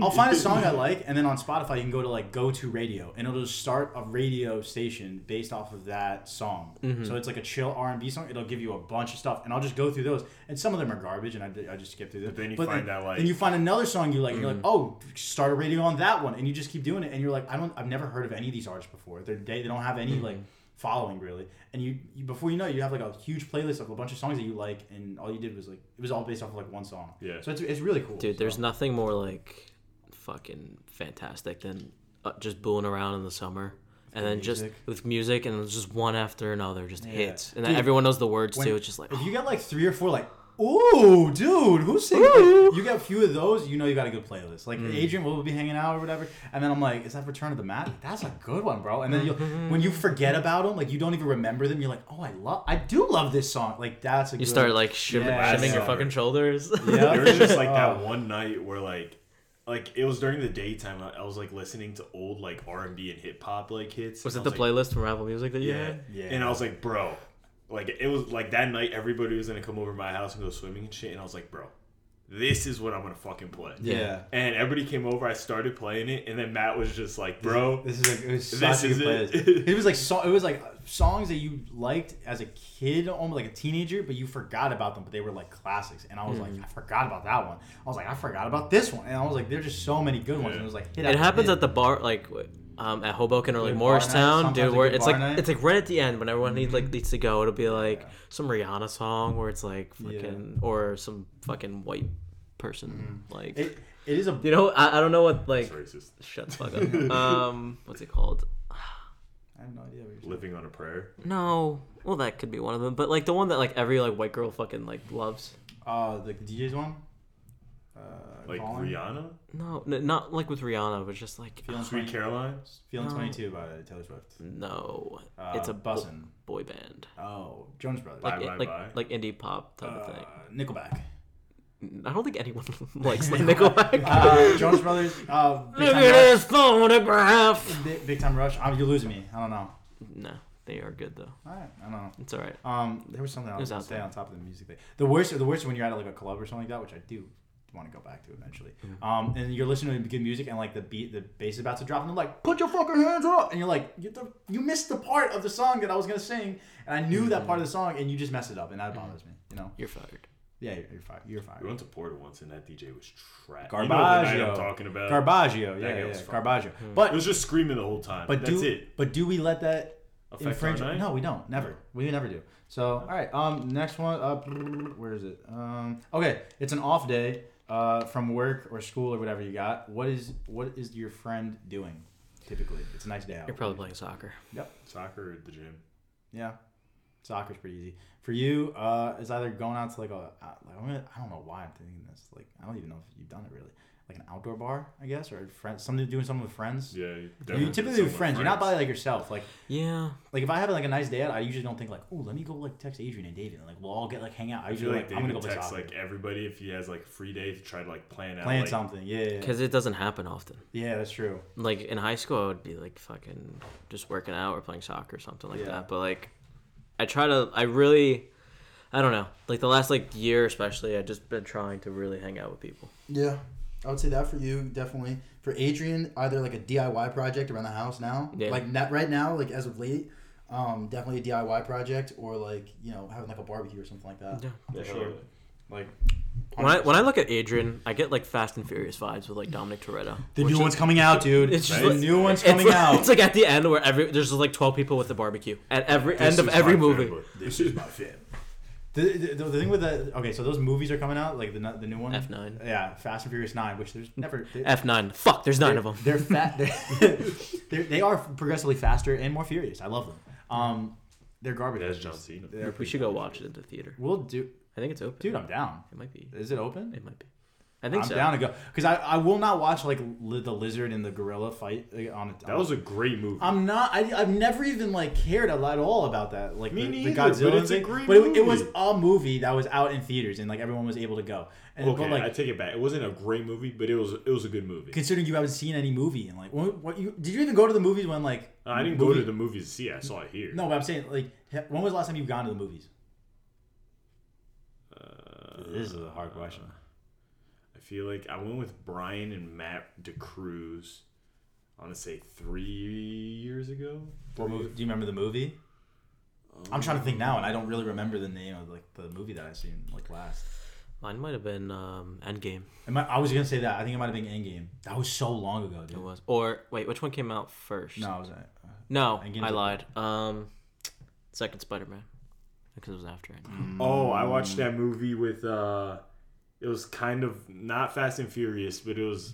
I'll find a song I like, and then on Spotify you can go to like go to radio, and it'll just start a radio station based off of that song. Mhm. So it's like a chill R and B song. It'll give you a bunch of stuff, and I'll just go through those. And some of them are garbage, and I, I just skip through them. But then you find out, like- then you find another song you like, and you're like, oh, start a radio on that one, and you just keep doing it, and you're like, I don't, I've never heard of any of these artists before. They're they, they don't have any Mhm. like following really, and you, you before you know it, you have like a huge playlist of a bunch of songs that you like, and all you did was like it was all based off of like one song. Yeah. So it's, it's really cool. Dude, there's nothing more like fucking fantastic than uh, just booling around in the summer. And then just with music, and it's just one after another, just Yeah. hits, and then Dude, everyone knows the words when- too. It's just like, If you get like three or four, like, ooh, dude, who's singing? Ooh. You get a few of those, you know you got a good playlist. Like Mm. Adrian will be hanging out or whatever, and then I'm like, is that Return of the Mack? That's a good one, bro. And then you, when you forget about them, like you don't even remember them, you're like, oh, I love, I do love this song. Like that's a. Good You good, start like shivering, Yeah, shivering your fucking shoulders. Yeah. there was just like that Oh. one night where like like it was during the daytime I, I was like listening to old like R&B and hip hop like hits Was and it I the like, playlist from Apple Music that you yeah. had? Yeah. and I was like bro like it was like that night everybody was gonna come over to my house and go swimming and shit and I was like bro this is what I'm gonna fucking play Yeah. and everybody came over I started playing it and then Matt was just like bro This is a, it was This is good it. It was like so, it was like uh, songs that you liked as a kid, almost like a teenager, but you forgot about them, but they were like classics. And I was like, mm-hmm. I forgot about that one. I was like, I forgot about this one, and I was like, there's just so many good ones. And it was like, hit It happens hit. at the bar, like w- um, at Hoboken or like Good Morristown, night, dude. Where it's like night. it's like right at the end when everyone needs like needs to go. It'll be like Yeah. some Rihanna song where it's like Yeah. fucking or some fucking white person like. Mm-hmm. It, it is a you know, I, I don't know what like. That's racist. Shut the fuck up. um, what's it called? I have no idea what you're. Living on a prayer. No, well that could be one of them, but like the one that like every like white girl fucking like loves. Uh, the DJ's one. Uh, Like Colin? Rihanna. No, n- not like with Rihanna, but just like Feeling Sweet Caroline. Feeling No. 22 by Taylor Swift. no, Uh, it's a bo- bussin'. boy band, Oh, Jonas Brothers. Bye, like bye, like bye. like indie pop type of Uh, thing. Nickelback. I don't think anyone likes like Nickelback. Uh, Jonas Brothers. Uh, Big Look Time at Rush. this photograph. Big, Big Time Rush. Oh, you're losing me. I don't know. No, they are good though. All right, I don't know. It's all right. Um, there was something I It was was gonna out say there. on top of the music thing. The worst, the worst is when you're at like a club or something like that, which I do want to go back to eventually. Mm-hmm. Um, and you're listening to good music and like the beat, the bass is about to drop, and they're like, "Put your fucking hands up!" And you're like, "You, the, you missed the part of the song that I was gonna sing, and I knew that part of the song, and you just messed it up, and that bothers me. You know? You're fired. Yeah, you're, you're fine. You're fine. We went to Porter once, and that DJ was trash. Garbaggio. You know the I'm talking about. Garbaggio, That yeah, guy yeah, was yeah. fun. Garbaggio. it But was just screaming the whole time. but That's do it. but do we let that Affect our infringe? No, we don't. Never. We never do. So all right. Um, next one. Uh, where is it? Um, okay, it's an off day. Uh, from work or school or whatever you got. What is what is your friend doing? Typically, it's a nice day out. You're probably playing soccer. Yep, soccer at the gym. Yeah, soccer's pretty easy. For you, uh, it's either going out to like a, uh, like, I don't know why I'm thinking this. Like, I don't even know if you've done it really. Like an outdoor bar, I guess, or friends, something doing something with friends. Yeah. You definitely typically some with friends. You're not by like yourself. Like, Yeah. like if I have like a nice day out, I usually don't think like, oh, let me go like text Adrian and David, and like we'll all get like hang out. I I usually feel like, like I'm gonna David go play texts soccer, like everybody if he has like a free day to try to like plan out. playing like, something. Yeah, yeah, yeah. Because it doesn't happen often. yeah, that's true. Like in high school, I would be like fucking just working out or playing soccer or something like Yeah. that. But like, I try to. I really, I don't know. Like the last like year especially, I just been trying to really hang out with people. Yeah, I would say that for you definitely. For Adrian, either like a DIY project around the house now, Yeah. like not right now, like as of late, um, definitely a DIY project, or like you know having like a barbecue or something like that. Yeah. Yeah, For sure. Like When I when I look at Adrian, I get like Fast and Furious vibes with like Dominic Toretto. the new is- one's coming out, dude. It's just the like- new one's It's coming like, out. it's like at the end where every there's like twelve people with the barbecue at every This end of every movie. family. this is my fam. The, the, the thing with the okay, so those movies are coming out, like the the new one. F nine, Yeah, Fast and Furious Nine, which there's never. F nine. Fuck, there's nine of them. They're fat. They're, they're, they are progressively faster and more furious. I love them. Um, they're garbage. That's. John Cena. We should go garbage watch it movies. in the theater. We'll do, I think it's open. dude. I'm down. It might be. Is it open? It might be. I think I'm so. down to go because I, I will not watch like li- the lizard and the gorilla fight uh, on a. That was a great movie. I'm not. I, I've never even like cared a lot at all about that. Like Me the, neither, the but Godzilla it's a thing. great but it, it was a movie that was out in theaters and like everyone was able to go. And, okay, but, like I take it back. It wasn't a great movie, but it was it was a good movie. considering you haven't seen any movie and like what, what you did you even go to the movies when like I didn't movie- go to the movies to see it. I saw it here. No, but I'm saying like when was the last time you've gone to the movies? Uh, This is a hard question. I feel like I went with Brian and Matt DeCruz. I want to say three years ago. What movie? Do you remember the movie? I'm trying to think now, and I don't really remember the name of like the movie that I seen like last. Mine might have been um, Endgame. It might, I was gonna say that. I think it might have been Endgame. That was so long ago, dude. It was. Or wait, which one came out first? No, it was. Uh, No, Endgame's I lied. Um, second Spider-Man, because it was after Endgame. Oh, I watched that movie with. uh It was kind of not Fast and Furious, but it was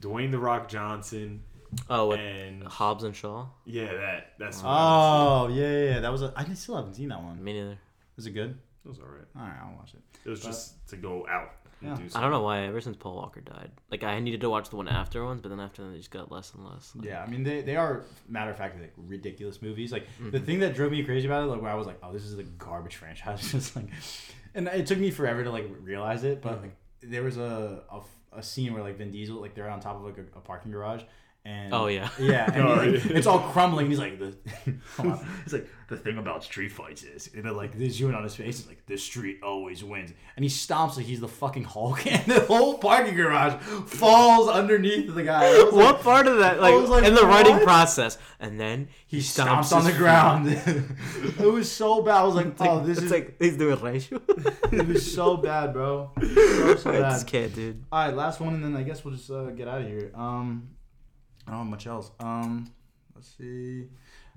Dwayne the Rock Johnson Oh, with and Hobbs and Shaw. yeah, that that's. what I oh yeah, yeah, yeah. That was. A, I still haven't seen that one. Me neither. Is it good? It was alright. All right, I'll watch it. It was just to go out. and Yeah. do I don't know why. Ever since Paul Walker died, like I needed to watch the one after ones, but then after that, they just got less and less. Like, Yeah, I mean they, they are matter of fact like ridiculous movies. Like Mm-hmm. the thing that drove me crazy about it, like where I was like, oh, this is a garbage franchise. Just like, and it took me forever to like realize it. But like there was a a scene where like Vin Diesel like they're on top of like a, a parking garage. And Oh, yeah. yeah, and Oh, like, it's all crumbling. And he's like, the, hold on. he's like, the thing about street fights is, and then like they zoom in on his face. It's like the street always wins, and he stomps like he's the fucking Hulk, and the whole parking garage falls underneath the guy. I was like- What part of that, like, was like, in the writing process, and then he, he stomps, stomps on the ground. it was so bad. I was like, like, oh, this it's is like he's doing ratio. it was so bad, bro. So, so I just can't, dude. All right, last one, and then I guess we'll just uh, get out of here. Um, I don't have much else. Um, let's see.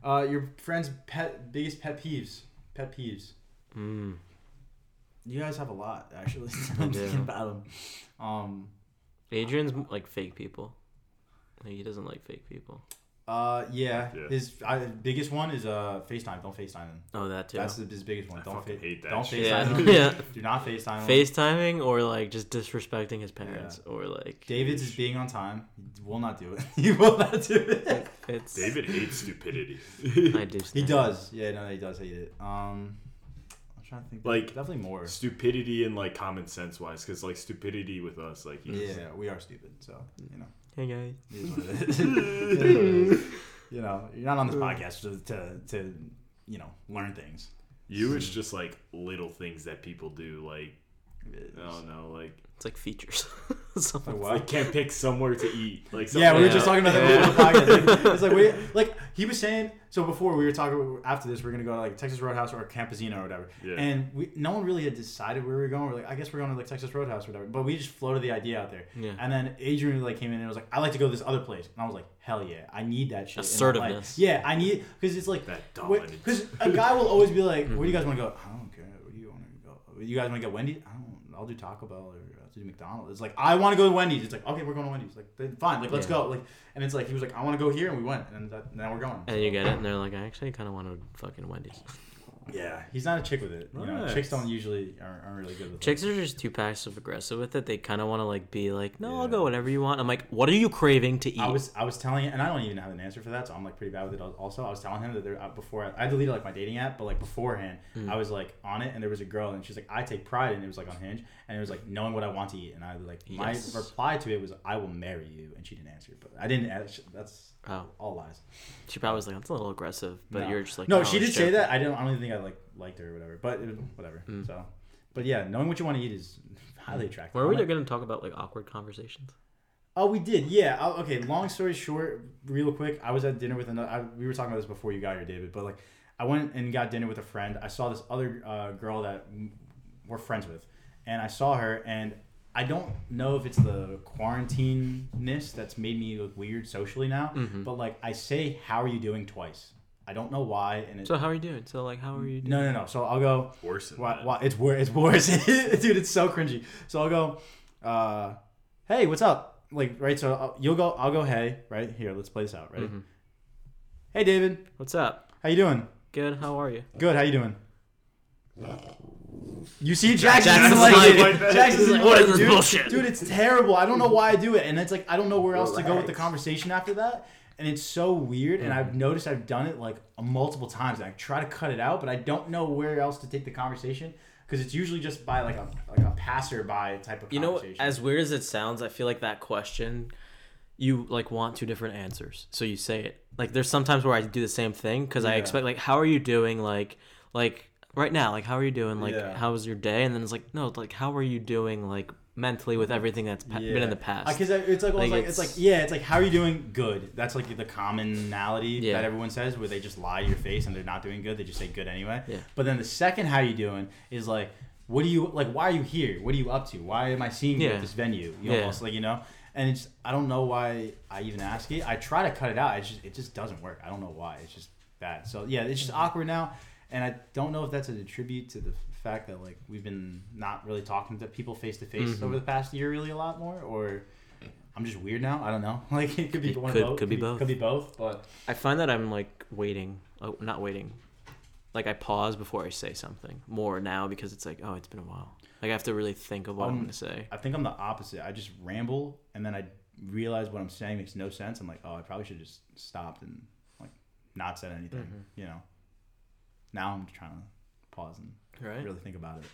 Uh, your friend's pet biggest pet peeves. Pet peeves. Mm. You guys have a lot actually. I'm thinking about them. Um, Adrian's like fake people. Like, he doesn't like fake people. Uh, yeah. Yeah. His I, biggest one is uh FaceTime. Don't FaceTime him. Oh, that too. That's the, his biggest one. I Don't fa- hate that Don't shit. FaceTime yeah, him. yeah. Do not FaceTime him. FaceTiming or like just disrespecting his parents or like David's is being on time. He will not do it. he will not do it. it's David hates stupidity. I do. He does. Yeah, no, he does hate it. Um, I'm trying to think. Like- definitely more. stupidity and like common sense wise, because like stupidity with us, like you Yeah, we are stupid. So you know, Hey guys. it is what it is. It is what it is. you know, you're not on this uh. podcast to, to to you know learn things. you it's just like little things that people do, like It I don't know, like It's like features. Something. Like I can't pick somewhere to eat. Like Yeah, we were just talking about that Yeah. before podcast. It's like we like he was saying. So before we were talking after this, we are gonna go to like Texas Roadhouse or Campesino or whatever. Yeah. And we no one really had decided where we were going. We're like, I guess we're going to like Texas Roadhouse or whatever. But we just floated the idea out there. Yeah. And then Adrian like came in and was like, I like to go to this other place. And I was like, Hell yeah, I need that shit. in my. Assertiveness. Yeah, I need because it's like That because a guy will always be like, Where do you mm-hmm. guys want to go? I don't care. Where do you want to go? You guys want to go Wendy's? I don't. I'll do Taco Bell or uh, I'll do McDonald's. It's like I want to go to Wendy's. It's like okay, we're going to Wendy's. Like then fine, like let's Yeah. go. Like and it's like he was like I want to go here and we went and that, now we're going. And you get it, and they're like, I actually kind of want to fucking Wendy's. Yeah, he's not a chick with it. You know, Nice. chicks don't usually aren't, aren't really good with it. Chicks are just too passive aggressive with it. They kind of want to like be like, no, I'll Yeah. go whatever you want. I'm like, what are you craving to eat? I was I was telling and I don't even have an answer for that, so I'm like pretty bad with it. Also, I was telling him that there uh, before I deleted like my dating app, but like beforehand, Mm. I was like on it, and there was a girl, and she's like, I take pride, and it was like on Hinge, and it was like knowing what I want to eat, and I like my Yes. reply to it was, I will marry you, and she didn't answer, but I didn't. ask- That's oh, all lies. she probably was like, that's a little aggressive, but No. you're just like, no, "Oh, she did it's say that. I don't. I don't think I like liked her or whatever, but it, whatever. Mm. So, but yeah, knowing what you want to eat is highly attractive. Where were we like- going to talk about like awkward conversations? Oh, we did. Yeah. Oh, okay. Long story short, real quick. I was at dinner with another. I, we were talking about this before you got here, David. But like, I went and got dinner with a friend. I saw this other uh, girl that we're friends with, and I saw her, and I don't know if it's the quarantine-ness that's made me look weird socially now. Mhm. But like, I say, "How are you doing?" twice. I don't know why, and it. So how are you doing? So like, how are you doing? no, no, no. So I'll go. worse Why, why, it's worse. It's worse, dude. It's so cringy. So I'll go, uh, hey, what's up? Like, right. So I'll, you'll go. I'll go. Hey, right here. Let's play this out. Ready? Mhm. Hey, David. What's up? How you doing? Good. How are you? Good. How you doing? You see, Jackson Jackson's like like- it. like that. Jackson's like, like, what is dude, bullshit? Dude, it's terrible. I don't know why I do it, and it's like I don't know where else to go with the conversation after that, and it's so weird. And Mm-hmm. I've noticed I've done it like multiple times. And I try to cut it out, but I don't know where else to take the conversation because it's usually just by like a like a passerby type of You know, conversation. as weird as it sounds, I feel like that question, you like want two different answers, so you say it. Like, there's sometimes where I do the same thing because I expect like, how are you doing? Like, like right now, like how are you doing? Like, Yeah. how was your day? And then it's like, no, like how are you doing? Like mentally with everything that's pa- been in the past. Because it's like, Like, like it's, it's- like yeah, it's like how are you doing? Good. That's like the commonality Yeah. that everyone says, where they just lie to your face and they're not doing good. They just say good anyway. Yeah. But then the second how are you doing is like, what do you like? Why are you here? What are you up to? Why am I seeing you at this venue? You Yeah. almost like you know. And it's I don't know why I even ask it. I try to cut it out. It just it just doesn't work. I don't know why. It's just bad. So yeah, it's just Mm-hmm. awkward now. And I don't know if that's a tribute to the fact that like we've been not really talking to people face to face over the past year really a lot more, or I'm just weird now. I don't know. Like it could be It one could- of both. could be both. Could be both. But I find that I'm like waiting, oh, not waiting. Like I pause before I say something more now because it's like, oh, it's been a while. Like I have to really think of what I'm Um, gonna say. I think I'm the opposite. I just ramble and then I realize what I'm saying makes no sense. I'm like, oh, I probably should just stopped and like not said anything. Mhm. You know. Now I'm trying to pause and Right? really think about it.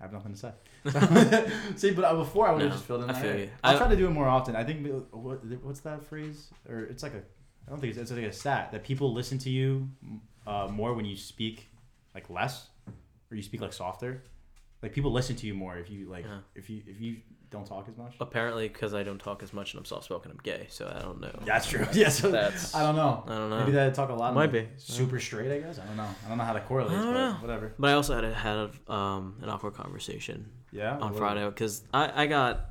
I have nothing to say. See, but uh, before I would have no, just filled in. I feel you. I'll I- try to do it more often. I think what, what's that phrase? Or it's like a I don't think it's, it's like a stat that people listen to you uh, more when you speak like less or you speak like softer. Like people listen to you more if you like Yeah. if you if you don't talk as much. Apparently, because I don't talk as much and I'm soft spoken, I'm gay. So I don't know. That's true. Yeah, so That's- I don't know. I don't know. Maybe that talk a lot. Might I'm, be. like, super straight. I guess I don't know. I don't know how that correlates, I don't but know. whatever. But I also had a, had a, um, an awkward conversation Yeah. on what- Friday because I, I got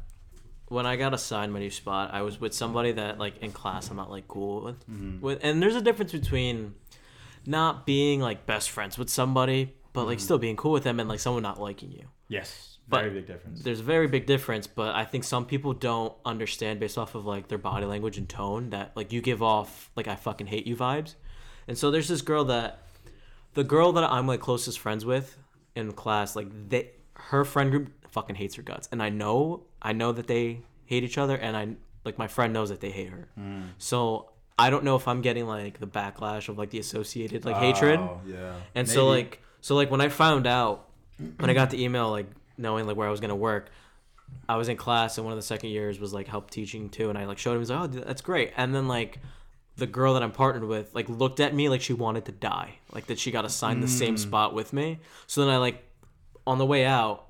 when I got assigned my new spot, I was with somebody that like in class I'm not like cool with. Mm-hmm. With and there's a difference between not being like best friends with somebody, but Mm-hmm. like still being cool with them and like someone not liking you. Yes, But very big difference. There's a very big difference, but I think some people don't understand based off of like their body language and tone that like you give off like I fucking hate you vibes. And so there's this girl that the girl that I'm like closest friends with in class, like they her friend group fucking hates her guts. And I know I know that they hate each other and I like my friend knows that they hate her. Mm. So I don't know if I'm getting like the backlash of like the associated like hatred. Oh, yeah. And so like so like when I found out when I got the email like knowing like where I was gonna work, I was in class and one of the second years was like help teaching too, and I like showed him he's like, oh that's great, and then like the girl that I'm partnered with like looked at me like she wanted to die, like that she got assigned the same Mm. spot with me. So then I like on the way out,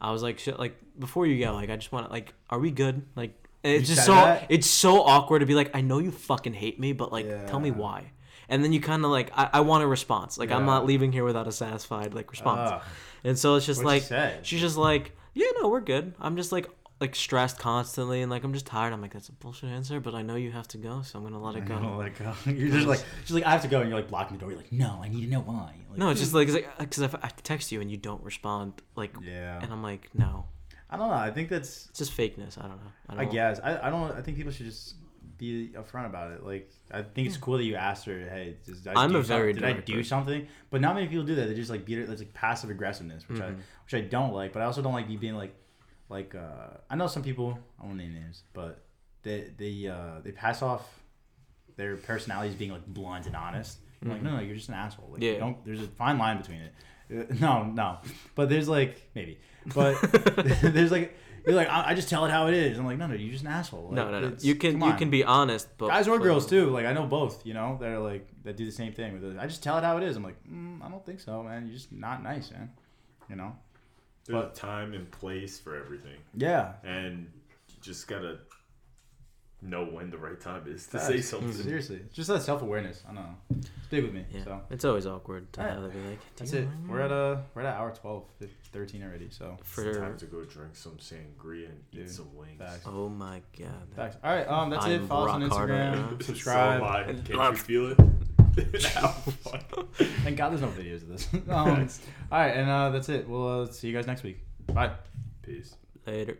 I was like shit like before you go like I just want to like are we good like. It's You just so that? it's so awkward to be like I know you fucking hate me but like tell me why and then you kind of like I, I want a response like I'm not leaving here without a satisfied like response Ugh. and so it's just What'd like she's just like, yeah, no, we're good. I'm just like like stressed constantly and like I'm just tired. I'm like, that's a bullshit answer, but I know you have to go, so I'm gonna let it I'm go. let uh, go. You're just like, she's like, I have to go, and you're like blocking the door. You're like, no, I need to know why. Like, No, it's hmm. just like because uh, if I text you and you don't respond, like, yeah. and I'm like, no, I don't know. I think that's. it's just fakeness. I don't know. I, don't I guess. I, I don't. I think people should just be upfront about it. Like, I think it's cool that you asked her, hey, did I I'm do a very some- did I direct do person. something? But not many people do that. They just like beat it. It's like passive aggressiveness, which Mm-hmm. I which I don't like. But I also don't like you being like, like uh, I know some people. I won't name names, but they they uh, they pass off their personalities being like blunt and honest. I'm like, no, no, you're just an asshole. Like, Mm-hmm. Yeah. don't. There's a fine line between it. Uh, No, no, but there's like maybe, but there's like you're like I, I just tell it how it is. I'm like, no, no, you're just an asshole. Like, No, no, no. You can you can be honest, but guys or but- girls too. Like I know both. You know, they're like that do the same thing. With it. I just tell it how it is. I'm like, mm, I don't think so, man. You're just not nice, man. You know? There's But- a time and place for everything, Yeah. and you just gotta know when the right time is to Facts. say something. Seriously, it's just that self awareness. I don't know. It's big with me. Yeah, So it's always awkward to Alright. have to be like, that's it. mind? We're at a we're at hour 12, 13 already. So It's for time to go drink some sangria and eat some wings. facts. oh my god. Facts. All right. Um, that's I'm it. Follow us on rock right Instagram. Subscribe. So am I. And- Can't you feel it? Thank God there's no videos of this. um, all right, and uh, that's it. We'll uh, see you guys next week. Bye. Peace. Later.